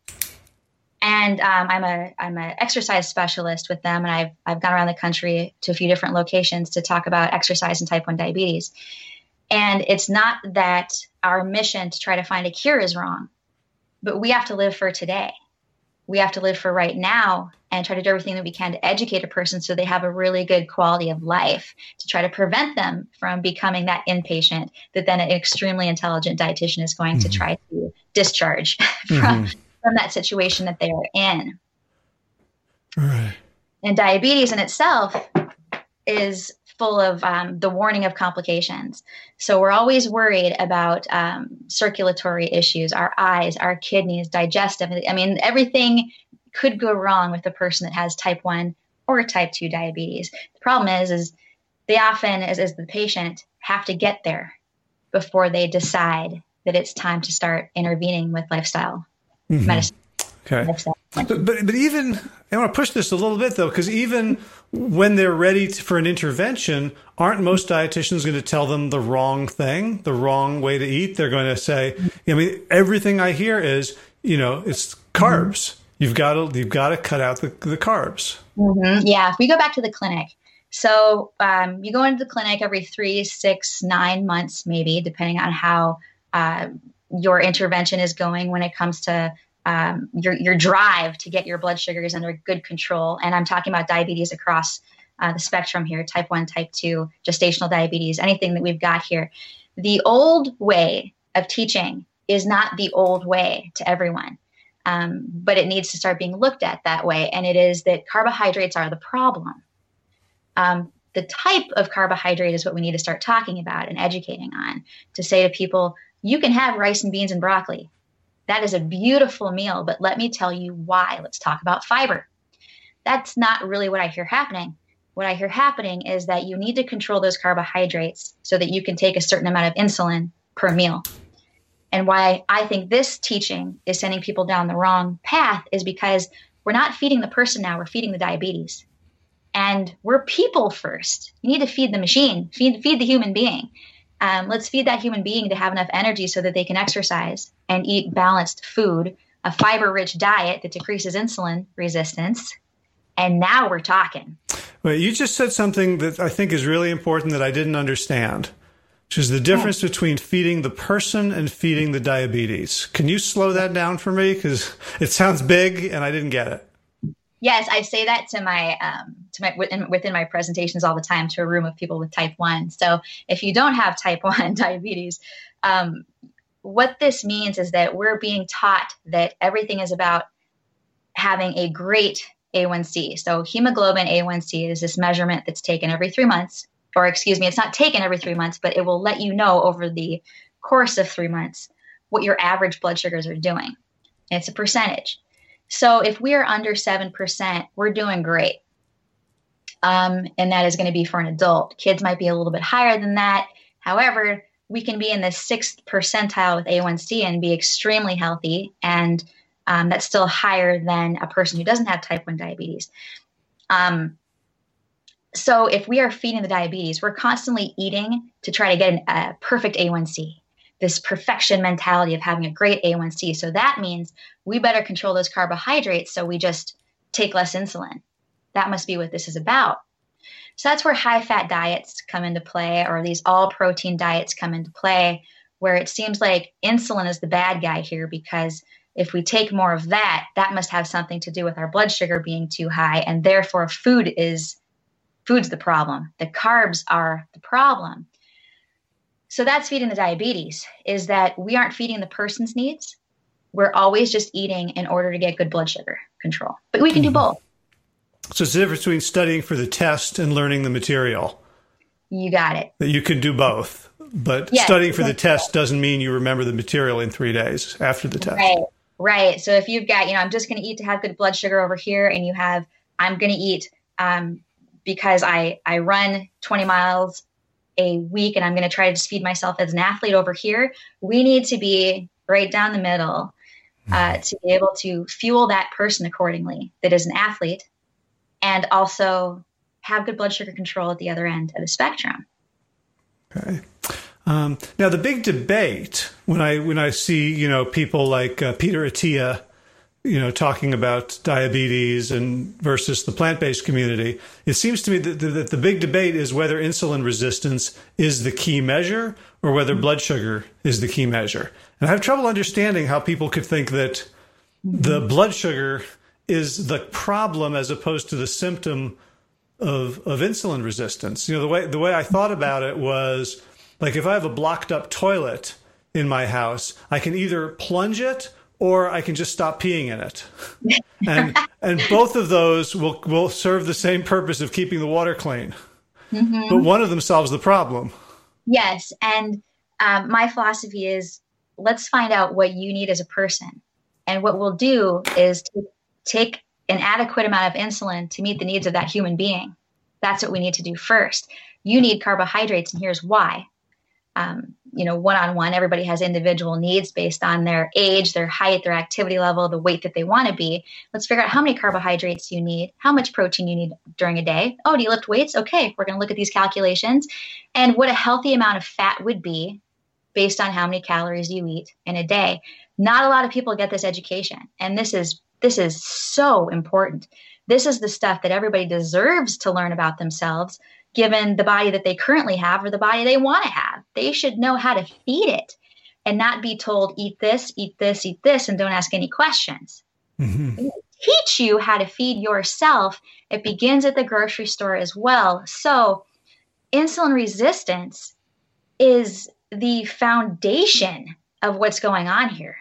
and um, I'm a I'm an exercise specialist with them, and I've I've gone around the country to a few different locations to talk about exercise and type one diabetes. And it's not that our mission to try to find a cure is wrong, but we have to live for today. We have to live for right now and try to do everything that we can to educate a person so they have a really good quality of life to try to prevent them from becoming that inpatient that then an extremely intelligent dietitian is going mm-hmm. to try to discharge from. Mm-hmm from that situation that they are in. Right. And diabetes in itself is full of um, the warning of complications. So we're always worried about um, circulatory issues, our eyes, our kidneys, digestive. I mean, everything could go wrong with a person that has type 1 or type 2 diabetes. The problem is, is they often, as, as the patient, have to get there before they decide that it's time to start intervening with lifestyle mm-hmm. medicine. Okay. But, but, but even I want to push this a little bit though, because even when they're ready to, for an intervention, aren't most dietitians going to tell them the wrong thing, the wrong way to eat? They're going to say, I mean, everything I hear is, you know, it's carbs. Mm-hmm. You've got to you've got to cut out the, the carbs. Mm-hmm. Yeah. If we go back to the clinic, so um, you go into the clinic every three, six, nine months, maybe, depending on how uh, your intervention is going when it comes to um, your your drive to get your blood sugars under good control. And I'm talking about diabetes across uh, the spectrum here: type one, type two, gestational diabetes, anything that we've got here. The old way of teaching is not the old way to everyone. Um, but it needs to start being looked at that way. And it is that carbohydrates are the problem. Um, the type of carbohydrate is what we need to start talking about and educating on to say to people, you can have rice and beans and broccoli. That is a beautiful meal, but let me tell you why. Let's talk about fiber. That's not really what I hear happening. What I hear happening is that you need to control those carbohydrates so that you can take a certain amount of insulin per meal. And why I think this teaching is sending people down the wrong path is because we're not feeding the person now, we're feeding the diabetes. And we're people first. You need to feed the machine, feed, feed the human being. Um, let's feed that human being to have enough energy so that they can exercise and eat balanced food, a fiber rich diet that decreases insulin resistance. And now we're talking. Well, you just said something that I think is really important that I didn't understand, which is the difference yeah. between feeding the person and feeding the diabetes. Can you slow that down for me? Because it sounds big and I didn't get it yes, I say that to my um, to my within, within my presentations all the time to a room of people with type one. So if you don't have type one diabetes, um, what this means is that we're being taught that everything is about having a great A1C. So hemoglobin A1C is this measurement that's taken every three months, or excuse me, it's not taken every three months, but it will let you know over the course of three months what your average blood sugars are doing. And it's a percentage. So if we are under 7%, we're doing great. Um, and that is going to be for an adult. Kids might be a little bit higher than that. However, we can be in the sixth percentile with A1C and be extremely healthy. And um, that's still higher than a person who doesn't have type 1 diabetes. Um, so if we are feeding the diabetes, we're constantly eating to try to get a perfect A1C this perfection mentality of having a great A1C. So that means we better control those carbohydrates so we just take less insulin. That must be what this is about. So that's where high fat diets come into play, or these all protein diets come into play, where it seems like insulin is the bad guy here because if we take more of that, that must have something to do with our blood sugar being too high, and therefore food is food's the problem. The carbs are the problem. So that's feeding the diabetes, is that we aren't feeding the person's needs. We're always just eating in order to get good blood sugar control. But we can do mm-hmm. both. So it's the difference between studying for the test and learning the material. You got it. That you can do both. But yes, studying for the test doesn't mean you remember the material in three days after the test. Right. Right. So if you've got, you know, I'm just going to eat to have good blood sugar over here, and you have, I'm going to eat um, because I I run 20 miles a week and I'm going to try to just feed myself as an athlete over here. We need to be right down the middle uh, hmm. to be able to fuel that person accordingly that is an athlete and also have good blood sugar control at the other end of the spectrum. Okay. Um, now the big debate when I when I see you know people like uh, Peter Attia you know, talking about diabetes and versus the plant-based community, it seems to me that the, that the big debate is whether insulin resistance is the key measure or whether blood sugar is the key measure. And I have trouble understanding how people could think that the blood sugar is the problem as opposed to the symptom of of insulin resistance. You know, the way the way I thought about it was like if I have a blocked up toilet in my house, I can either plunge it or I can just stop peeing in it. and and both of those will will serve the same purpose of keeping the water clean. Mm-hmm. But one of them solves the problem. Yes, and um, my philosophy is let's find out what you need as a person, and what we'll do is to take an adequate amount of insulin to meet the needs of that human being. That's what we need to do first. You need carbohydrates, and here's why um, you know, one on one, everybody has individual needs based on their age, their height, their activity level, the weight that they want to be. Let's figure out how many carbohydrates you need, how much protein you need during a day. Oh, do you lift weights? Okay, we're going to look at these calculations and what a healthy amount of fat would be based on how many calories you eat in a day. Not a lot of people get this education, and this is this is so important. This is the stuff that everybody deserves to learn about themselves given the body that they currently have or the body they want to have. They should know how to feed it. and not be told, eat this, eat this, eat this, and don't ask any questions. Mm-hmm. Teach you how to feed yourself. It begins at the grocery store as well. So, insulin resistance is the foundation of what's going on here.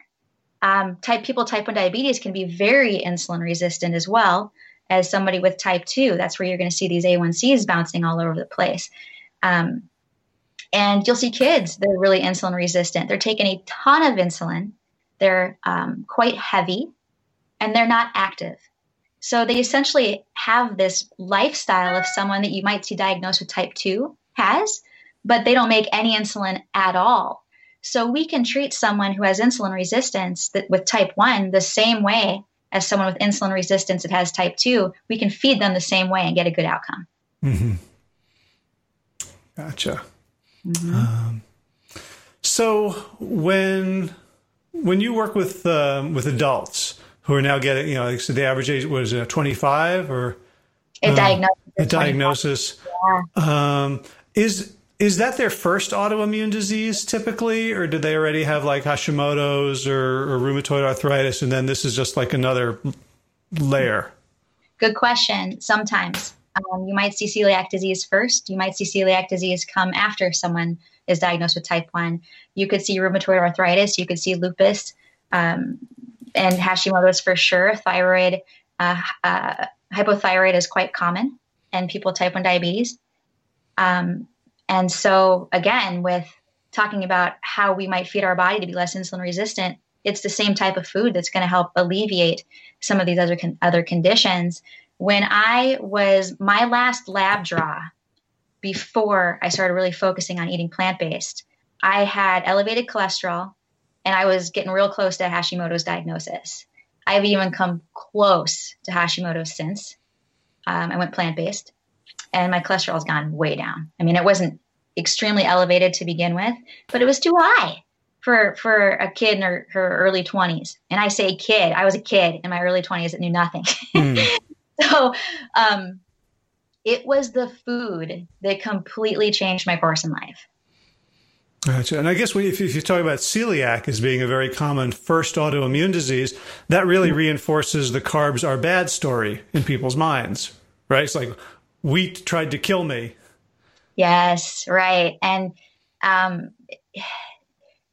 Um, type people type 1 diabetes can be very insulin resistant as well as somebody with type 2 that's where you're going to see these a1cs bouncing all over the place. Um, and you'll see kids that are really insulin resistant. They're taking a ton of insulin. They're um, quite heavy and they're not active. So they essentially have this lifestyle of someone that you might see diagnosed with type 2 has but they don't make any insulin at all. So we can treat someone who has insulin resistance that, with type 1 the same way as someone with insulin resistance that has type 2, we can feed them the same way and get a good outcome. Mm-hmm. Gotcha. Mm-hmm. Um, so when when you work with um, with adults who are now getting, you know, like so the average age was uh, 25 or a um, diagnosis. A diagnosis. Yeah. Um, is is that their first autoimmune disease typically, or do they already have like Hashimoto's or, or rheumatoid arthritis, and then this is just like another layer? Good question. Sometimes um, you might see celiac disease first. You might see celiac disease come after someone is diagnosed with type 1. You could see rheumatoid arthritis. You could see lupus um, and Hashimoto's for sure. Thyroid, uh, uh, hypothyroid is quite common in people with type 1 diabetes. Um, and so, again, with talking about how we might feed our body to be less insulin resistant, it's the same type of food that's going to help alleviate some of these other con- other conditions. When I was my last lab draw before I started really focusing on eating plant based, I had elevated cholesterol and I was getting real close to Hashimoto's diagnosis. I've even come close to Hashimoto's since. Um, I went plant based and my cholesterol's gone way down. I mean, it wasn't extremely elevated to begin with, but it was too high for for a kid in her, her early 20s. And I say kid, I was a kid in my early 20s that knew nothing. Mm. so um, it was the food that completely changed my course in life. Gotcha. And I guess if, if you talk about celiac as being a very common first autoimmune disease, that really mm. reinforces the carbs are bad story in people's minds, right? It's like, wheat tried to kill me. Yes, right. And um,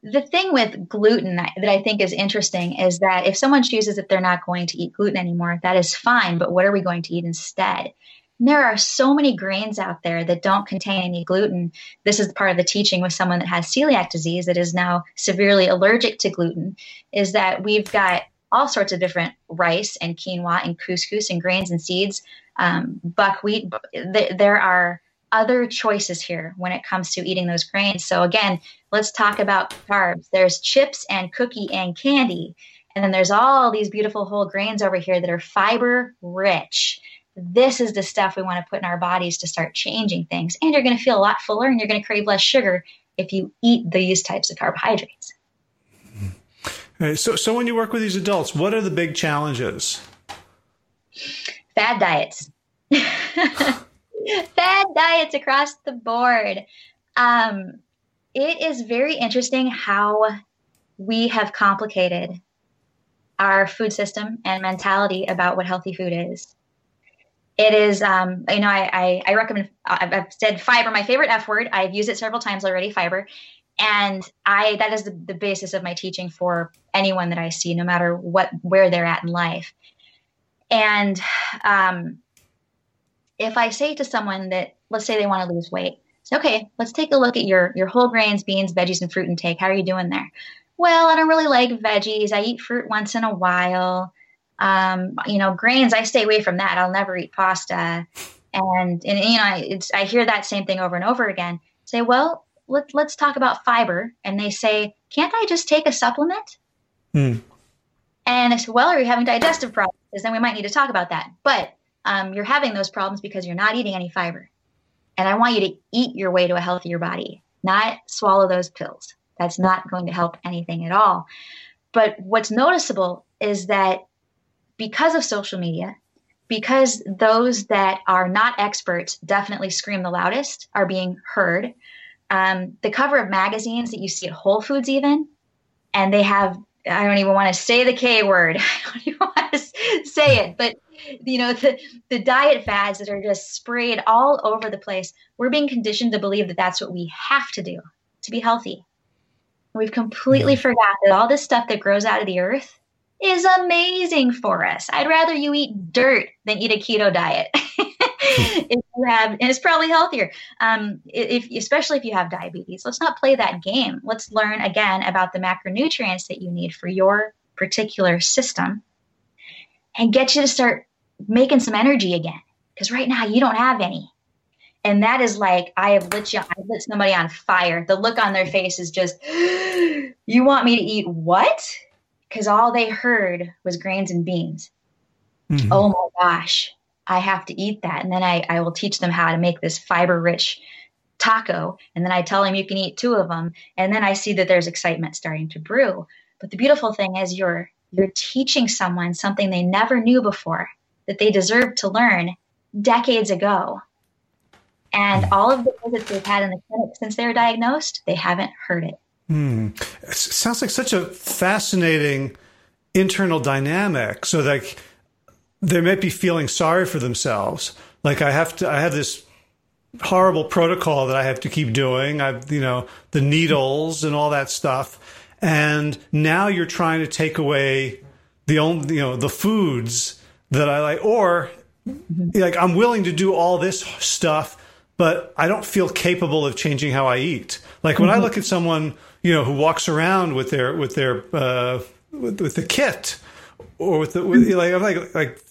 the thing with gluten that I think is interesting is that if someone chooses that they're not going to eat gluten anymore, that is fine. But what are we going to eat instead? There are so many grains out there that don't contain any gluten. This is part of the teaching with someone that has celiac disease that is now severely allergic to gluten. Is that we've got all sorts of different rice and quinoa and couscous and grains and seeds um, buckwheat. Th- there are other choices here when it comes to eating those grains. So, again, let's talk about carbs. There's chips and cookie and candy. And then there's all these beautiful whole grains over here that are fiber rich. This is the stuff we want to put in our bodies to start changing things. And you're going to feel a lot fuller and you're going to crave less sugar if you eat these types of carbohydrates. So, so when you work with these adults, what are the big challenges? Fad diets. fad diets across the board. Um, it is very interesting how we have complicated our food system and mentality about what healthy food is. It is, um, you know, I, I, I recommend, I've, I've, said fiber, my favorite F word. I've used it several times already, fiber. And I, that is the, the basis of my teaching for anyone that I see, no matter what, where they're at in life. And um, if I say to someone that, let's say they want to lose weight, say, okay, let's take a look at your your whole grains, beans, veggies, and fruit intake. How are you doing there? Well, I don't really like veggies. I eat fruit once in a while. Um, you know, grains, I stay away from that. I'll never eat pasta. And, and you know, I, I hear that same thing over and over again. Say, well, let, let's talk about fiber. And they say, can't I just take a supplement? Hmm. And I said, well, are you having digestive problems? Because then we might need to talk about that. But um, you're having those problems because you're not eating any fiber. And I want you to eat your way to a healthier body, not swallow those pills. That's not going to help anything at all. But what's noticeable is that because of social media, because those that are not experts definitely scream the loudest are being heard, um, the cover of magazines that you see at Whole Foods, even and they have I don't even want to say the K word. I don't even want to say it, but you know the the diet fads that are just sprayed all over the place. We're being conditioned to believe that that's what we have to do to be healthy. We've completely forgot that all this stuff that grows out of the earth is amazing for us. I'd rather you eat dirt than eat a keto diet. if you have, and it's probably healthier. Um, if especially if you have diabetes, let's not play that game. Let's learn again about the macronutrients that you need for your particular system, and get you to start making some energy again. Because right now you don't have any. And that is like I have lit you, I lit somebody on fire. The look on their face is just, you want me to eat what? Because all they heard was grains and beans. Mm-hmm. Oh my gosh, I have to eat that. And then I, I will teach them how to make this fiber rich taco. And then I tell them you can eat two of them. And then I see that there's excitement starting to brew. But the beautiful thing is you're you're teaching someone something they never knew before that they deserved to learn decades ago. And hmm. all of the visits they've had in the clinic since they were diagnosed, they haven't heard it. Hmm. It sounds like such a fascinating internal dynamic. So, like, they might be feeling sorry for themselves. Like, I have to, I have this horrible protocol that I have to keep doing. I've, you know, the needles and all that stuff. And now you're trying to take away the only, you know, the foods that I like, or mm-hmm. like I'm willing to do all this stuff, but I don't feel capable of changing how I eat. Like when mm-hmm. I look at someone, you know, who walks around with their with their uh, with, with the kit or with the with, like I'm like like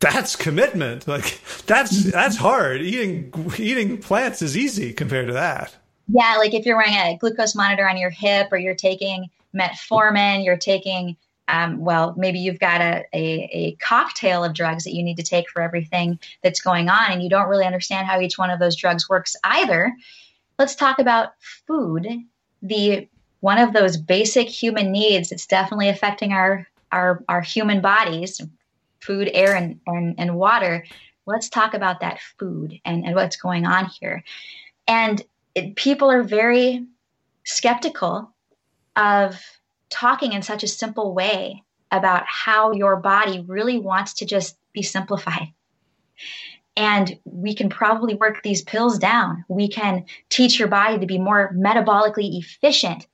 that's commitment. Like that's mm-hmm. that's hard. Eating eating plants is easy compared to that. Yeah, like if you're wearing a glucose monitor on your hip or you're taking metformin, you're taking um, well, maybe you've got a, a, a, cocktail of drugs that you need to take for everything that's going on, and you don't really understand how each one of those drugs works either. Let's talk about food. The one of those basic human needs that's definitely affecting our our, our human bodies, food, air, and, and, and water. Let's talk about that food and, and what's going on here. And it, people are very skeptical of talking in such a simple way about how your body really wants to just be simplified. And we can probably work these pills down. We can teach your body to be more metabolically efficient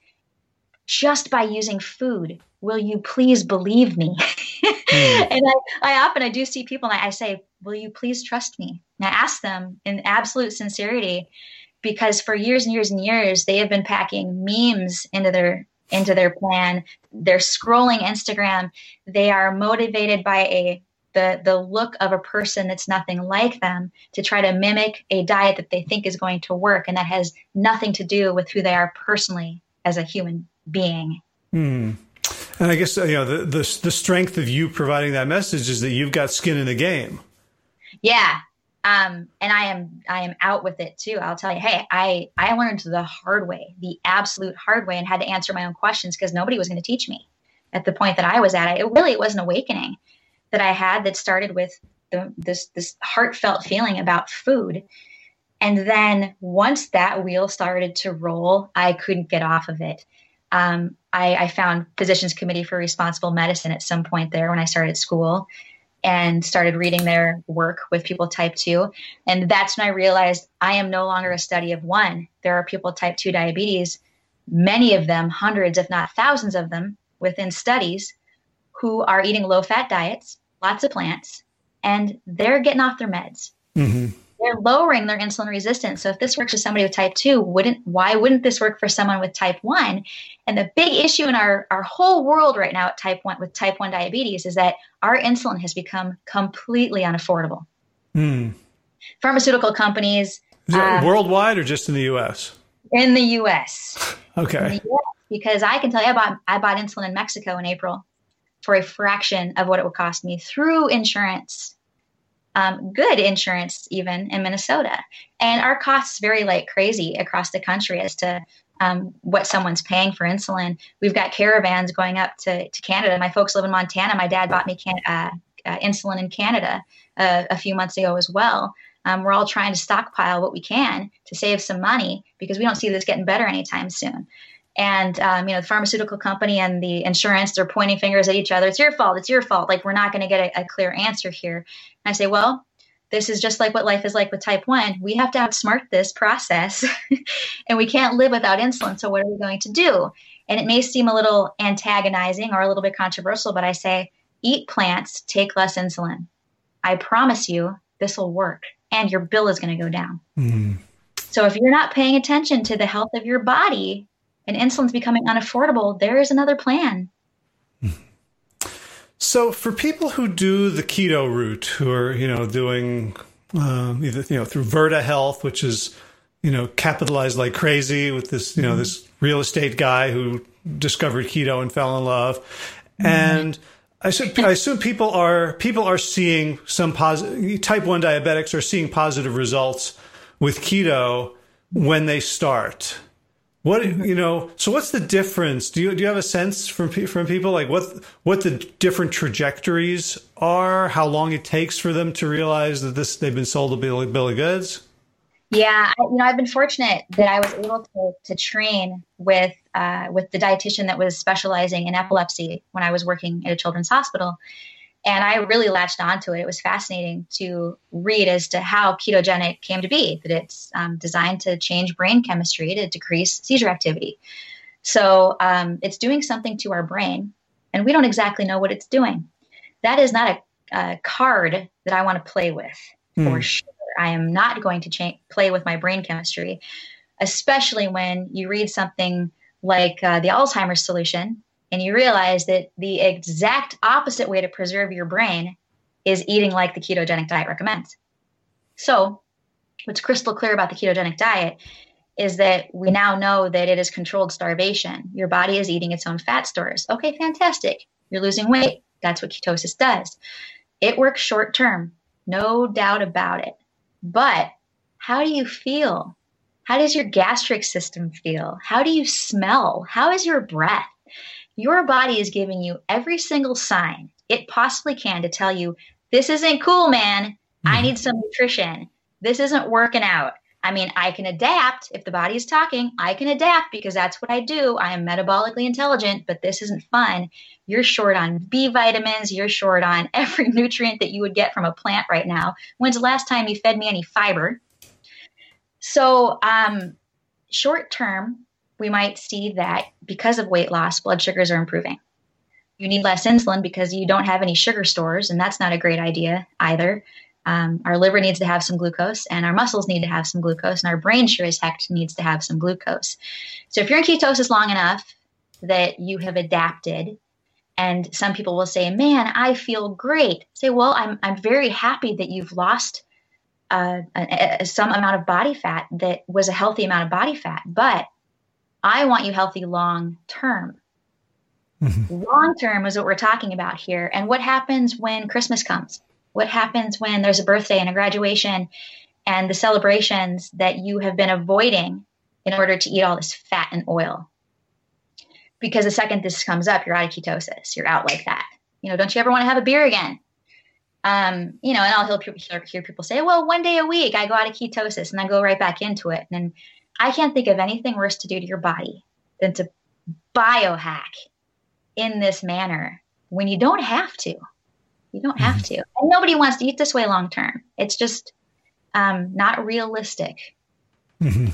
just by using food. Will you please believe me? mm. And I, I often I do see people and I, I say, Will you please trust me? And I ask them in absolute sincerity because for years and years and years they have been packing memes into their into their plan. They're scrolling Instagram. They are motivated by a the the look of a person that's nothing like them to try to mimic a diet that they think is going to work and that has nothing to do with who they are personally as a human being. Hmm. And I guess you know the, the the strength of you providing that message is that you've got skin in the game. Yeah, um, and I am I am out with it too. I'll tell you, hey, I I learned the hard way, the absolute hard way, and had to answer my own questions because nobody was going to teach me at the point that I was at. It really was an awakening that I had that started with the, this this heartfelt feeling about food, and then once that wheel started to roll, I couldn't get off of it. Um, I, I found Physicians Committee for Responsible Medicine at some point there when I started school and started reading their work with people type 2 and that's when i realized i am no longer a study of one. There are people type 2 diabetes many of them hundreds if not thousands of them within studies who are eating low fat diets lots of plants and they're getting off their meds. Mm-hmm they're lowering their insulin resistance. So if this works for somebody with type 2, wouldn't why wouldn't this work for someone with type 1? And the big issue in our our whole world right now at type 1 with type 1 diabetes is that our insulin has become completely unaffordable. Mm. Pharmaceutical companies um, worldwide or just in the US? In the US. okay. The US, because I can tell you I bought I bought insulin in Mexico in April for a fraction of what it would cost me through insurance um, good insurance even in Minnesota. And our costs vary like crazy across the country as to um, what someone's paying for insulin. We've got caravans going up to, to Canada. My folks live in Montana. My dad bought me can- uh, uh, insulin in Canada uh, a few months ago as well. Um, we're all trying to stockpile what we can to save some money because we don't see this getting better anytime soon. And um, you know the pharmaceutical company and the insurance they're pointing fingers at each other. It's your fault. It's your fault. Like we're not going to get a, a, clear answer here. And i say well this is just like what life is like with type 1 we have to outsmart this process and we can't live without insulin. So what are we going to do? And it may seem a little antagonizing or a little bit controversial but i say eat plants take less insulin. I promise you this will work and your bill is going to go down. Mm. so if you're not paying attention to the health of your body and insulin's becoming unaffordable, there is another plan. So, for people who do the keto route, who are you know doing um, either you know through Virta Health, which is you know capitalized like crazy with this you know mm-hmm. this real estate guy who discovered keto and fell in love, mm-hmm. and I assume, I assume people are people are seeing some positive. Type one diabetics are seeing positive results with keto when they start. What you know? So what's the difference? Do you do you have a sense from from people like what what the different trajectories are? How long it takes for them to realize that this they've been sold a bill, bill of goods? Yeah, you know, I've been fortunate that I was able to to train with uh, with the dietitian that was specializing in epilepsy when I was working at a children's hospital, and I really latched onto it. It was fascinating to read as to how ketogenic came to be, that it's um, designed to change brain chemistry to decrease seizure activity. So um, it's doing something to our brain, and we don't exactly know what it's doing. That is not a, a card that I want to play with mm. for sure. I am not going to cha- play with my brain chemistry, especially when you read something like uh, the Alzheimer's solution and you realize that the exact opposite way to preserve your brain is eating like the ketogenic diet recommends. So, what's crystal clear about the ketogenic diet is that we now know that it is controlled starvation. Your body is eating its own fat stores. Okay, fantastic. You're losing weight. That's what ketosis does. It works short term, no doubt about it. But how do you feel? How does your gastric system feel? How do you smell? How is your breath? Your body is giving you every single sign it possibly can to tell you, this isn't cool, man. I mm-hmm. need some nutrition. This isn't working out. I mean, I can adapt. If the body is talking, I can adapt because that's what I do. I am metabolically intelligent, but this isn't fun. You're short on B vitamins. You're short on every nutrient that you would get from a plant right now. When's the last time you fed me any fiber? So, um, short term, we might see that because of weight loss, blood sugars are improving. You need less insulin because you don't have any sugar stores, and that's not a great idea either. Um, our liver needs to have some glucose, and our muscles need to have some glucose, and our brain sure as heck needs to have some glucose. So, if you're in ketosis long enough that you have adapted, and some people will say, "Man, I feel great." Say, "Well, I'm I'm very happy that you've lost uh, a, a, some amount of body fat that was a healthy amount of body fat, but I want you healthy long term. Mm-hmm. Long term is what we're talking about here. And what happens when Christmas comes? What happens when there's a birthday and a graduation and the celebrations that you have been avoiding in order to eat all this fat and oil? Because the second this comes up, you're out of ketosis. You're out like that. You know, don't you ever want to have a beer again? Um, you know, and I'll hear, hear people say, well, one day a week I go out of ketosis and then go right back into it. And then I can't think of anything worse to do to your body than to biohack in this manner when you don't have to. You don't have mm-hmm. to. And nobody wants to eat this way long term. It's just um, not realistic mm-hmm.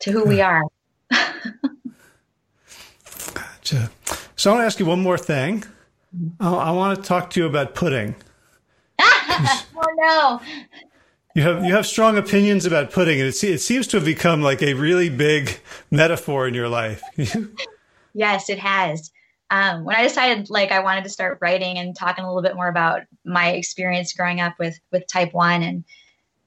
to who we are. gotcha. So I want to ask you one more thing. Mm-hmm. I want to talk to you about pudding. oh no! You have you have strong opinions about pudding, and it, it seems to have become like a really big metaphor in your life. yes, it has. Um, when I decided like I wanted to start writing and talking a little bit more about my experience growing up with with type one, and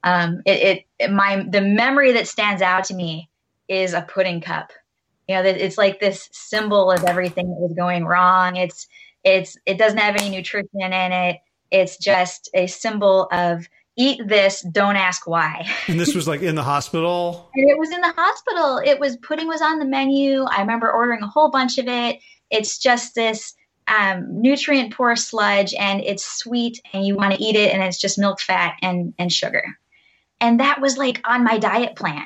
um, it, it my the memory that stands out to me is a pudding cup. You know, it's like this symbol of everything that was going wrong. It's it's it doesn't have any nutrition in it. It's just a symbol of eat this, don't ask why. and this was like in the hospital? and it was in the hospital. It was pudding was on the menu. I remember ordering a whole bunch of it. It's just this um, nutrient poor sludge and it's sweet and you want to eat it and it's just milk fat and, and sugar. And that was like on my diet plan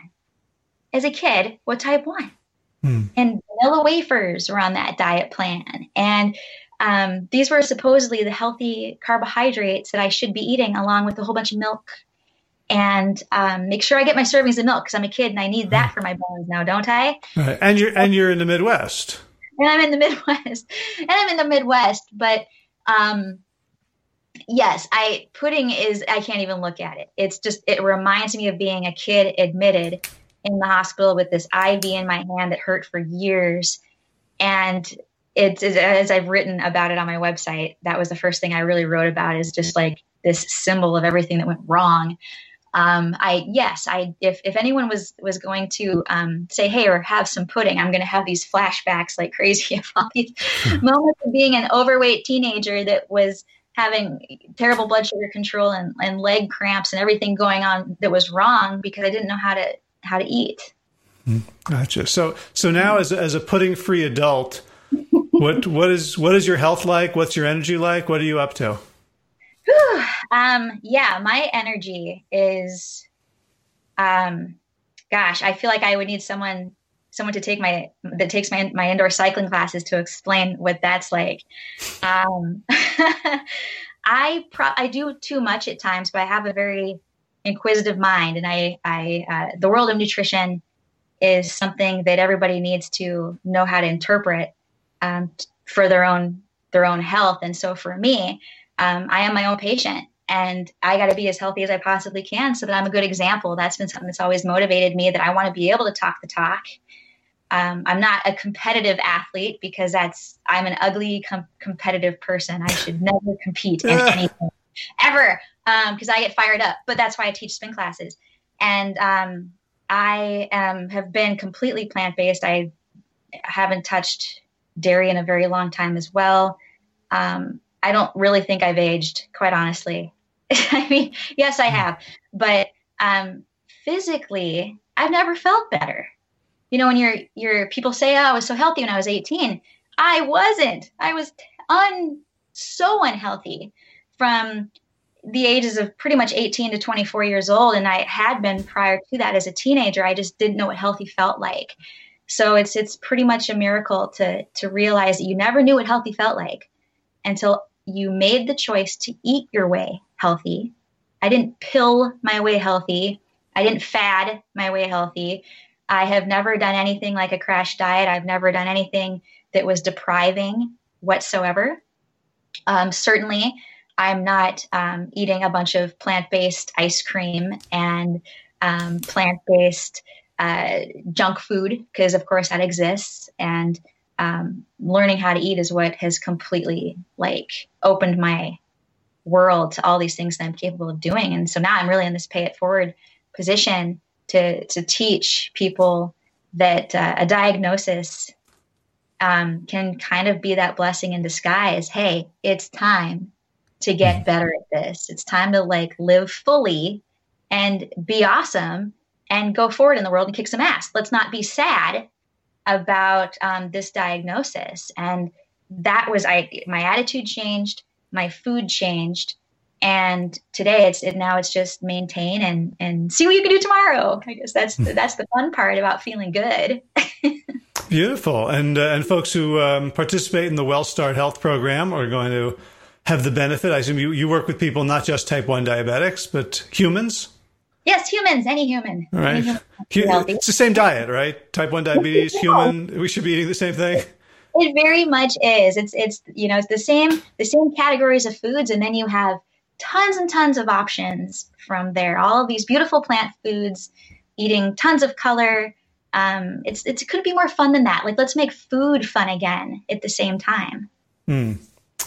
as a kid what type one. mm. and vanilla wafers were on that diet plan. And um, these were supposedly the healthy carbohydrates that I should be eating, along with a whole bunch of milk. And um, make sure I get my servings of milk because I'm a kid and I need that for my bones now, don't I? Right. And you're and you're in the Midwest. And I'm in the Midwest. And I'm in the Midwest, but um, yes, I pudding is I can't even look at it. It's just it reminds me of being a kid admitted in the hospital with this IV in my hand that hurt for years. And it's as I've written about it on my website, that was the first thing I really wrote about is just like this symbol of everything that went wrong. Um, I yes, I if if anyone was was going to um, say hey or have some pudding, I'm going to have these flashbacks like crazy of all these moments of being an overweight teenager that was having terrible blood sugar control and, and leg cramps and everything going on that was wrong because I didn't know how to how to eat. Hmm, gotcha. So so now as a, as a pudding free adult, what what is what is your health like? What's your energy like? What are you up to? um, yeah, my energy is, um, gosh, I feel like I would need someone someone to take my that takes my my indoor cycling classes to explain what that's like. Um, I pro- I do too much at times, but I have a very inquisitive mind, and I I uh, the world of nutrition is something that everybody needs to know how to interpret um, for their own their own health. And so for me, um, I am my own patient, and I got to be as healthy as I possibly can so that I'm a good example. That's been something that's always motivated me. That I want to be able to talk the talk. Um, I'm not a competitive athlete because that's I'm an ugly com- competitive person. I should never compete in anything ever because um, I get fired up. But that's why I teach spin classes, and um, I um, have been completely plant based. I haven't touched dairy in a very long time as well. Um, I don't really think I've aged, quite honestly. I mean, yes, I hmm. have, but um, physically, I've never felt better. You know, when you're you're people say, "Oh, I was so healthy when I was 18," I wasn't. I was un so unhealthy from the ages of pretty much 18 to 24 years old and i had been prior to that as a teenager i just didn't know what healthy felt like so it's it's pretty much a miracle to to realize that you never knew what healthy felt like until you made the choice to eat your way healthy. I didn't pill my way healthy. I didn't fad my way healthy. I have never done anything like a crash diet. I've never done anything that was depriving whatsoever. Um, certainly I'm not um, eating a bunch of plant based ice cream and um, plant based uh, junk food, because of course that exists. And um, learning how to eat is what has completely like opened my world to all these things that I'm capable of doing. And so now I'm really in this pay it forward position to to teach people that uh, a diagnosis um, can kind of be that blessing in disguise. Hey, it's time to get mm-hmm. better at this. It's time to like live fully and be awesome and go forward in the world and kick some ass. Let's not be sad about um, this diagnosis. And that was I. My attitude changed. My food changed. And today it's it, now it's just maintain and and see what you can do tomorrow. I guess that's the, that's the fun part about feeling good. Beautiful. And uh, and folks who um, participate in the WellStart Health program are going to have the benefit. I assume you, you work with people, not just type 1 diabetics, but humans? Yes, humans, any human. All right. Human it's the same diet, right? Type 1 diabetes, human, we should be eating the same thing. It very much is. It's it's you know, it's the same the same categories of foods and then you have tons and tons of options from there. All of these beautiful plant foods, eating tons of color. Um, it's, it's it could be more fun than that. Like let's make food fun again at the same time. Hmm.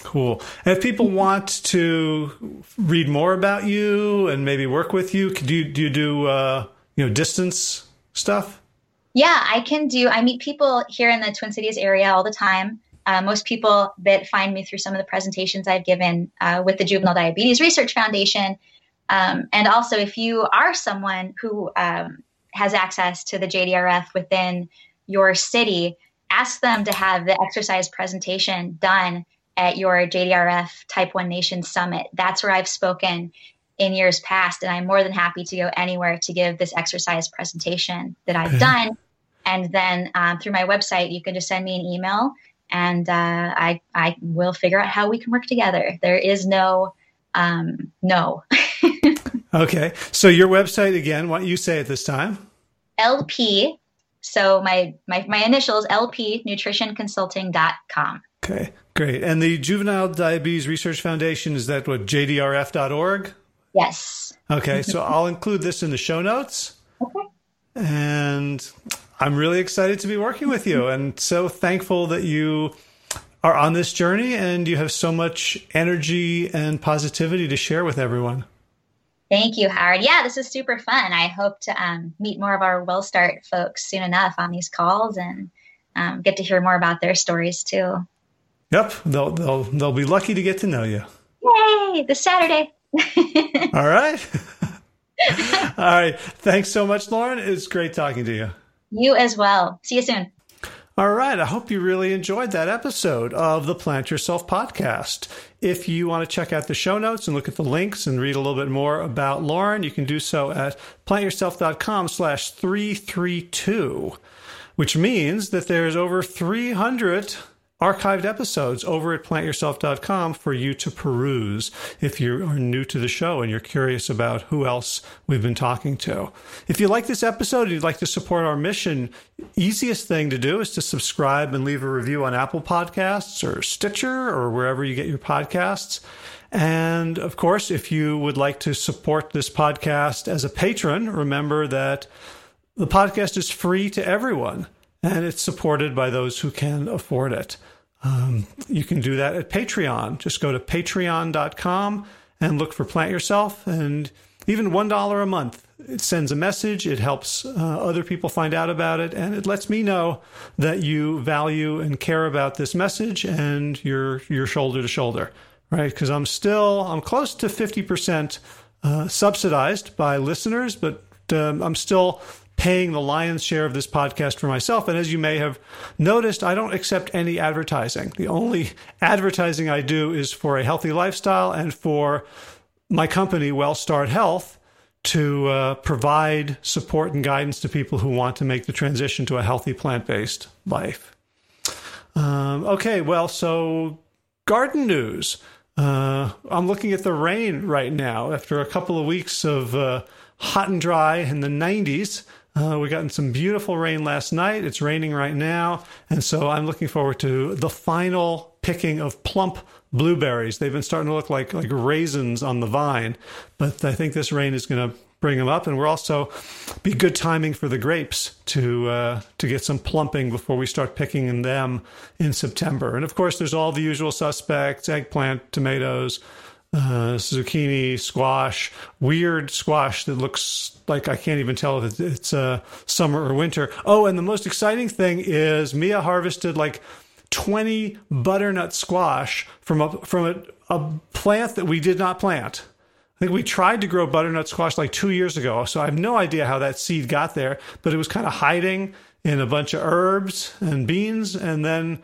Cool. And if people want to read more about you and maybe work with you, do you do you do uh, you know distance stuff? Yeah, I can do. I meet people here in the Twin Cities area all the time. Uh, most people that find me through some of the presentations I've given uh, with the Juvenile Diabetes Research Foundation, um, and also if you are someone who um, has access to the JDRF within your city, ask them to have the exercise presentation done at your JDRF Type 1 Nation Summit. That's where I've spoken in years past, and I'm more than happy to go anywhere to give this exercise presentation that I've done. And then um, through my website, you can just send me an email and uh, I, I will figure out how we can work together. There is no, um, no. okay. So your website again, what you say at this time? LP. So my, my, my initials, LP nutritionconsulting.com. Okay, great. And the Juvenile Diabetes Research Foundation, is that what, jdrf.org? Yes. Okay, so I'll include this in the show notes. Okay. And I'm really excited to be working with you and so thankful that you are on this journey and you have so much energy and positivity to share with everyone. Thank you, Howard. Yeah, this is super fun. I hope to um, meet more of our WellStart folks soon enough on these calls and um, get to hear more about their stories too. Yep, they'll they'll they'll be lucky to get to know you. Yay! This Saturday. All right. All right. Thanks so much, Lauren. It's great talking to you. You as well. See you soon. All right. I hope you really enjoyed that episode of the Plant Yourself podcast. If you want to check out the show notes and look at the links and read a little bit more about Lauren, you can do so at plantyourself.com slash 332, which means that there's over 300 archived episodes over at plantyourself.com for you to peruse if you are new to the show and you're curious about who else we've been talking to. If you like this episode and you'd like to support our mission, easiest thing to do is to subscribe and leave a review on Apple Podcasts or Stitcher or wherever you get your podcasts. And of course, if you would like to support this podcast as a patron, remember that the podcast is free to everyone and it's supported by those who can afford it. Um, you can do that at Patreon. Just go to patreon.com and look for Plant Yourself. And even $1 a month, it sends a message. It helps uh, other people find out about it. And it lets me know that you value and care about this message and you're, you're shoulder to shoulder, right? Because I'm still, I'm close to 50% uh, subsidized by listeners, but um, I'm still paying the lion's share of this podcast for myself. And as you may have noticed, I don't accept any advertising. The only advertising I do is for a healthy lifestyle and for my company, WellStart Health, to uh, provide support and guidance to people who want to make the transition to a healthy plant based life. Um, okay, well, so garden news. Uh, I'm looking at the rain right now after a couple of weeks of uh, hot and dry in the 90s. Uh, we gotten some beautiful rain last night. It's raining right now. And so I'm looking forward to the final picking of plump blueberries. They've been starting to look like, like raisins on the vine, but I think this rain is going to bring them up. And we're also be good timing for the grapes to, uh, to get some plumping before we start picking them in September. And of course, there's all the usual suspects, eggplant, tomatoes, uh, zucchini, squash, weird squash that looks like I can't even tell if it's uh, summer or winter. Oh, and the most exciting thing is Mia harvested like 20 butternut squash from a from a, a plant that we did not plant. I think we tried to grow butternut squash like two years ago, so I have no idea how that seed got there, but it was kind of hiding in a bunch of herbs and beans, and then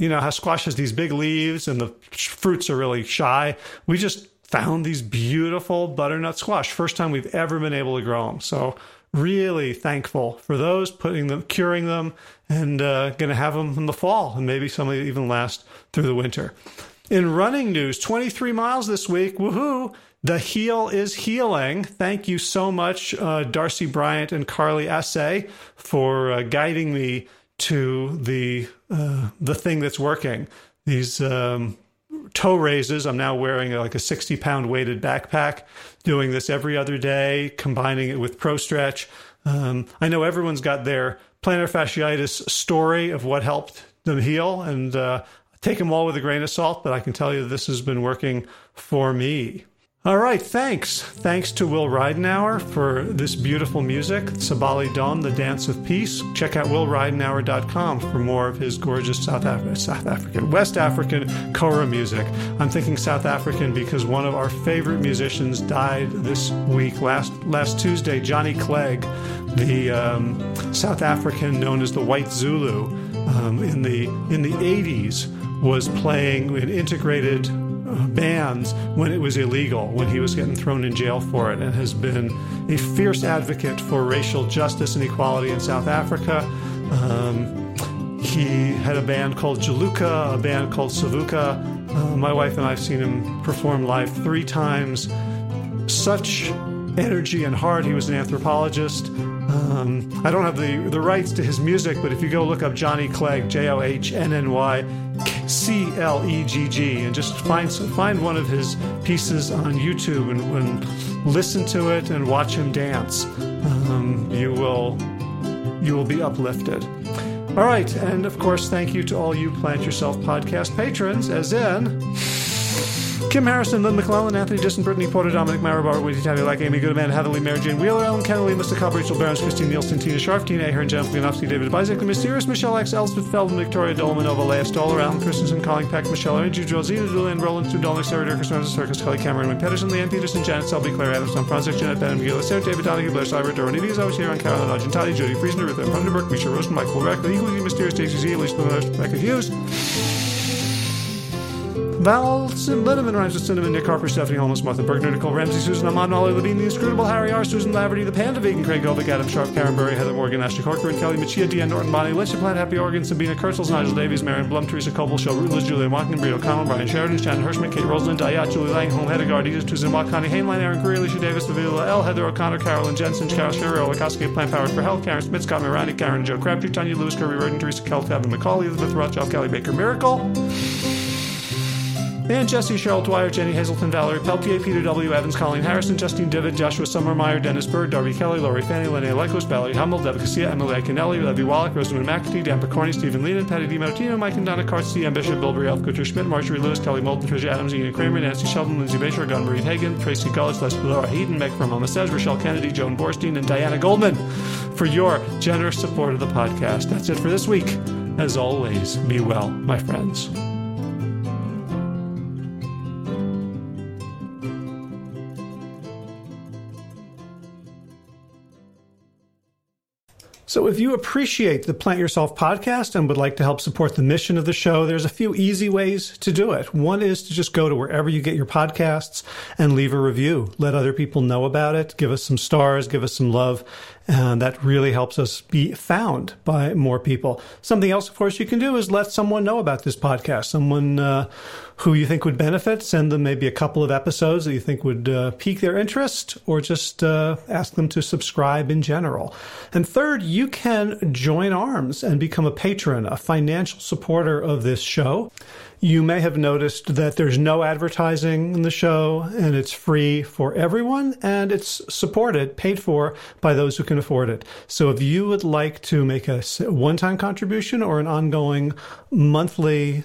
you know how squash has these big leaves and the fruits are really shy. We just found these beautiful butternut squash. First time we've ever been able to grow them. So really thankful for those, putting them, curing them, and uh, going to have them in the fall, and maybe some even last through the winter. In running news, 23 miles this week. Woohoo! The heel is healing. Thank you so much, uh, Darcy Bryant and Carly Assay, for uh, guiding me to the uh, the thing that's working. These um, toe raises. I'm now wearing like a 60 pound weighted backpack, doing this every other day, combining it with Pro Stretch. Um, I know everyone's got their plantar fasciitis story of what helped them heal, and uh, take them all with a grain of salt. But I can tell you this has been working for me. All right, thanks. Thanks to Will Ridenour for this beautiful music, Sabali Dom, The Dance of Peace. Check out willridenour.com for more of his gorgeous South, Af- South African, West African Kora music. I'm thinking South African because one of our favorite musicians died this week, last, last Tuesday, Johnny Clegg, the um, South African known as the White Zulu, um, in, the, in the 80s was playing an integrated bands when it was illegal, when he was getting thrown in jail for it, and has been a fierce advocate for racial justice and equality in South Africa. Um, he had a band called Juluka, a band called Savuka. Uh, my wife and I have seen him perform live three times. Such energy and heart. He was an anthropologist. Um, I don't have the, the rights to his music, but if you go look up Johnny Clegg, J O H N N Y C L E G G, and just find find one of his pieces on YouTube and, and listen to it and watch him dance, um, you will you will be uplifted. All right, and of course, thank you to all you Plant Yourself podcast patrons, as in. Kim Harrison, Lynn McClellan, Anthony Disson, Brittany Porter, Dominic Maribor, Witty Tabby, like Amy Goodman, Heatherly, Mary Jane Wheeler, Ellen Kennedy, Mr. Cobb, Rachel Barons, Christine Nielsen, Tina Sharp, Tina Ahern, Jennifer Ganowski, David Bizek, The Mysterious, Michelle X, Elspeth Feldman, Victoria Dolomanova, Leah Stoller, Alan Christensen, Colin Peck, Michelle Andrew, Josina, Julian, Roland, Sue Dolnick, Sarah Dirkus, Ramses Circus, Kelly Cameron, Wayne Pedersen, Leanne Peterson, Janet Selby, Claire Adams, Tom Francis, Janet Benham, Gila, Sarah David Donahue, Blair Cyber, Dora Neves, I was here on Carolyn Argentati, Jody Friesner, Ruth M. Hundenberg, Misha Rosen, Michael Reck, The Equally Mysterious, Daisy Z, Elise Rebecca Hughes. Val Linneman rhymes with Cinnamon, Nick Harper, Stephanie Holmes, Martha Bergner, Nicole Ramsey, Susan Ahmad, Molly Levine, The Inscrutable, Harry R., Susan Laverty, The Panda Vegan, Craig Govic, Adam Sharp, Karen Burry, Heather Morgan, Ashley Corcoran, Kelly Machia, Deanne Norton, Bonnie Lynch, Plant Happy Oregon, Sabina Kurtzels, Nigel Davies, Marion Blum, Teresa Coble, Shel Rutledge, Julia Watkin, Brie O'Connell, Brian Sheridan, Shannon Hirschman, Kate Rosalind, Dayat, Julie Langholm, Hedegaard, Edith, Watt, Connie Hainline, Aaron Curry, Alicia Davis, Avila L, Heather O'Connor, Carolyn Jensen, Carol Sherry, Olakowski, Plant Powered for Health, Karen Smith, Scott Mirani, Karen Joe Crabtree, Tanya Lewis, Kirby Roden, Teresa Kell, Kevin McCauley, Elizabeth Rothschild, Kelly Baker Miracle. And Jesse, Cheryl Dwyer, Jenny Hazelton, Valerie Peltier, Peter W. Evans, Colleen Harrison, Justine Divitt, Joshua Summermeyer, Dennis Bird, Darby Kelly, Laurie Fanny, Linnea Lycos, Valerie Hummel, Casilla, Emily Akinelli, Levy Wallach, Rosamund McAtee, Dan Picorni, Stephen Leland, Patty DiMartino, Mike and Donna Carts, C. M. Bishop, Bill Brielle, Gunther Schmidt, Marjorie Lewis, Kelly Moulton, Tricia Adams, Ian Kramer, Nancy Sheldon, Lindsay Basher, Gunn Marie Hagen, Tracy Gullis, Leslie Laura Heaton, Meg from Says, Rochelle Kennedy, Joan Borstein, and Diana Goldman for your generous support of the podcast. That's it for this week. As always, be well, my friends. So, if you appreciate the Plant Yourself podcast and would like to help support the mission of the show, there's a few easy ways to do it. One is to just go to wherever you get your podcasts and leave a review. Let other people know about it. Give us some stars, give us some love. And that really helps us be found by more people. Something else, of course, you can do is let someone know about this podcast. Someone uh, who you think would benefit. Send them maybe a couple of episodes that you think would uh, pique their interest, or just uh, ask them to subscribe in general. And third, you can join arms and become a patron, a financial supporter of this show. You may have noticed that there's no advertising in the show and it's free for everyone and it's supported, paid for by those who can afford it. So if you would like to make a one time contribution or an ongoing monthly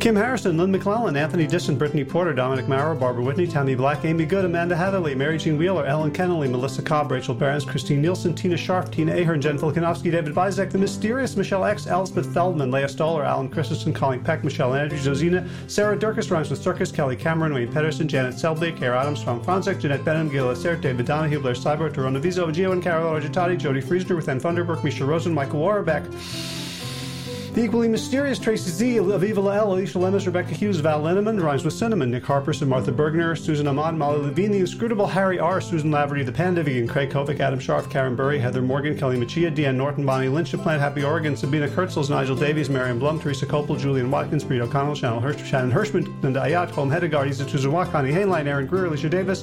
Kim Harrison, Lynn McClellan, Anthony Disson, Brittany Porter, Dominic Maurer, Barbara Whitney, Tammy Black, Amy Good, Amanda Hatherley, Mary Jean Wheeler, Ellen Kennelly, Melissa Cobb, Rachel Barons, Christine Nielsen, Tina Sharp, Tina Ahern, Jen Filikanovsky, David Bizek, The Mysterious, Michelle X, Elspeth Feldman, Leah Stoller, Alan Christensen, Colleen Peck, Michelle Andrews, Josina, Sarah Durkis, Rhymes with Circus, Kelly Cameron, Wayne Pedersen, Janet Selby, Kara Adams, Tom Franzek, Jeanette Benham, Gil Sarah, David Donahue, Blair Cyber, Torona Vizo, Gio and Carol Argentati, Jody Friesner, with Ann Thunderberg, Misha Rosen, Michael Warbeck. The equally mysterious Tracy Z, Aviva L, Alicia Lemus, Rebecca Hughes, Val Linneman, rhymes with Cinnamon, Nick Harperson, Martha Bergner, Susan Ahmad, Molly Levine, The Inscrutable, Harry R, Susan Laverty, The Panda Vegan, Craig Kovic, Adam Sharf, Karen Burry, Heather Morgan, Kelly Machia, Deanne Norton, Bonnie Lynch, Plant Happy Oregon, Sabina Kurtzels, Nigel Davies, Marion Blum, Teresa Copel, Julian Watkins, Breed O'Connell, Shannon, Hirsch, Shannon Hirschman, Linda Ayat, Colm Hedegaard, Isa Tuzawak, Connie Hainline, Aaron Greer, Alicia Davis,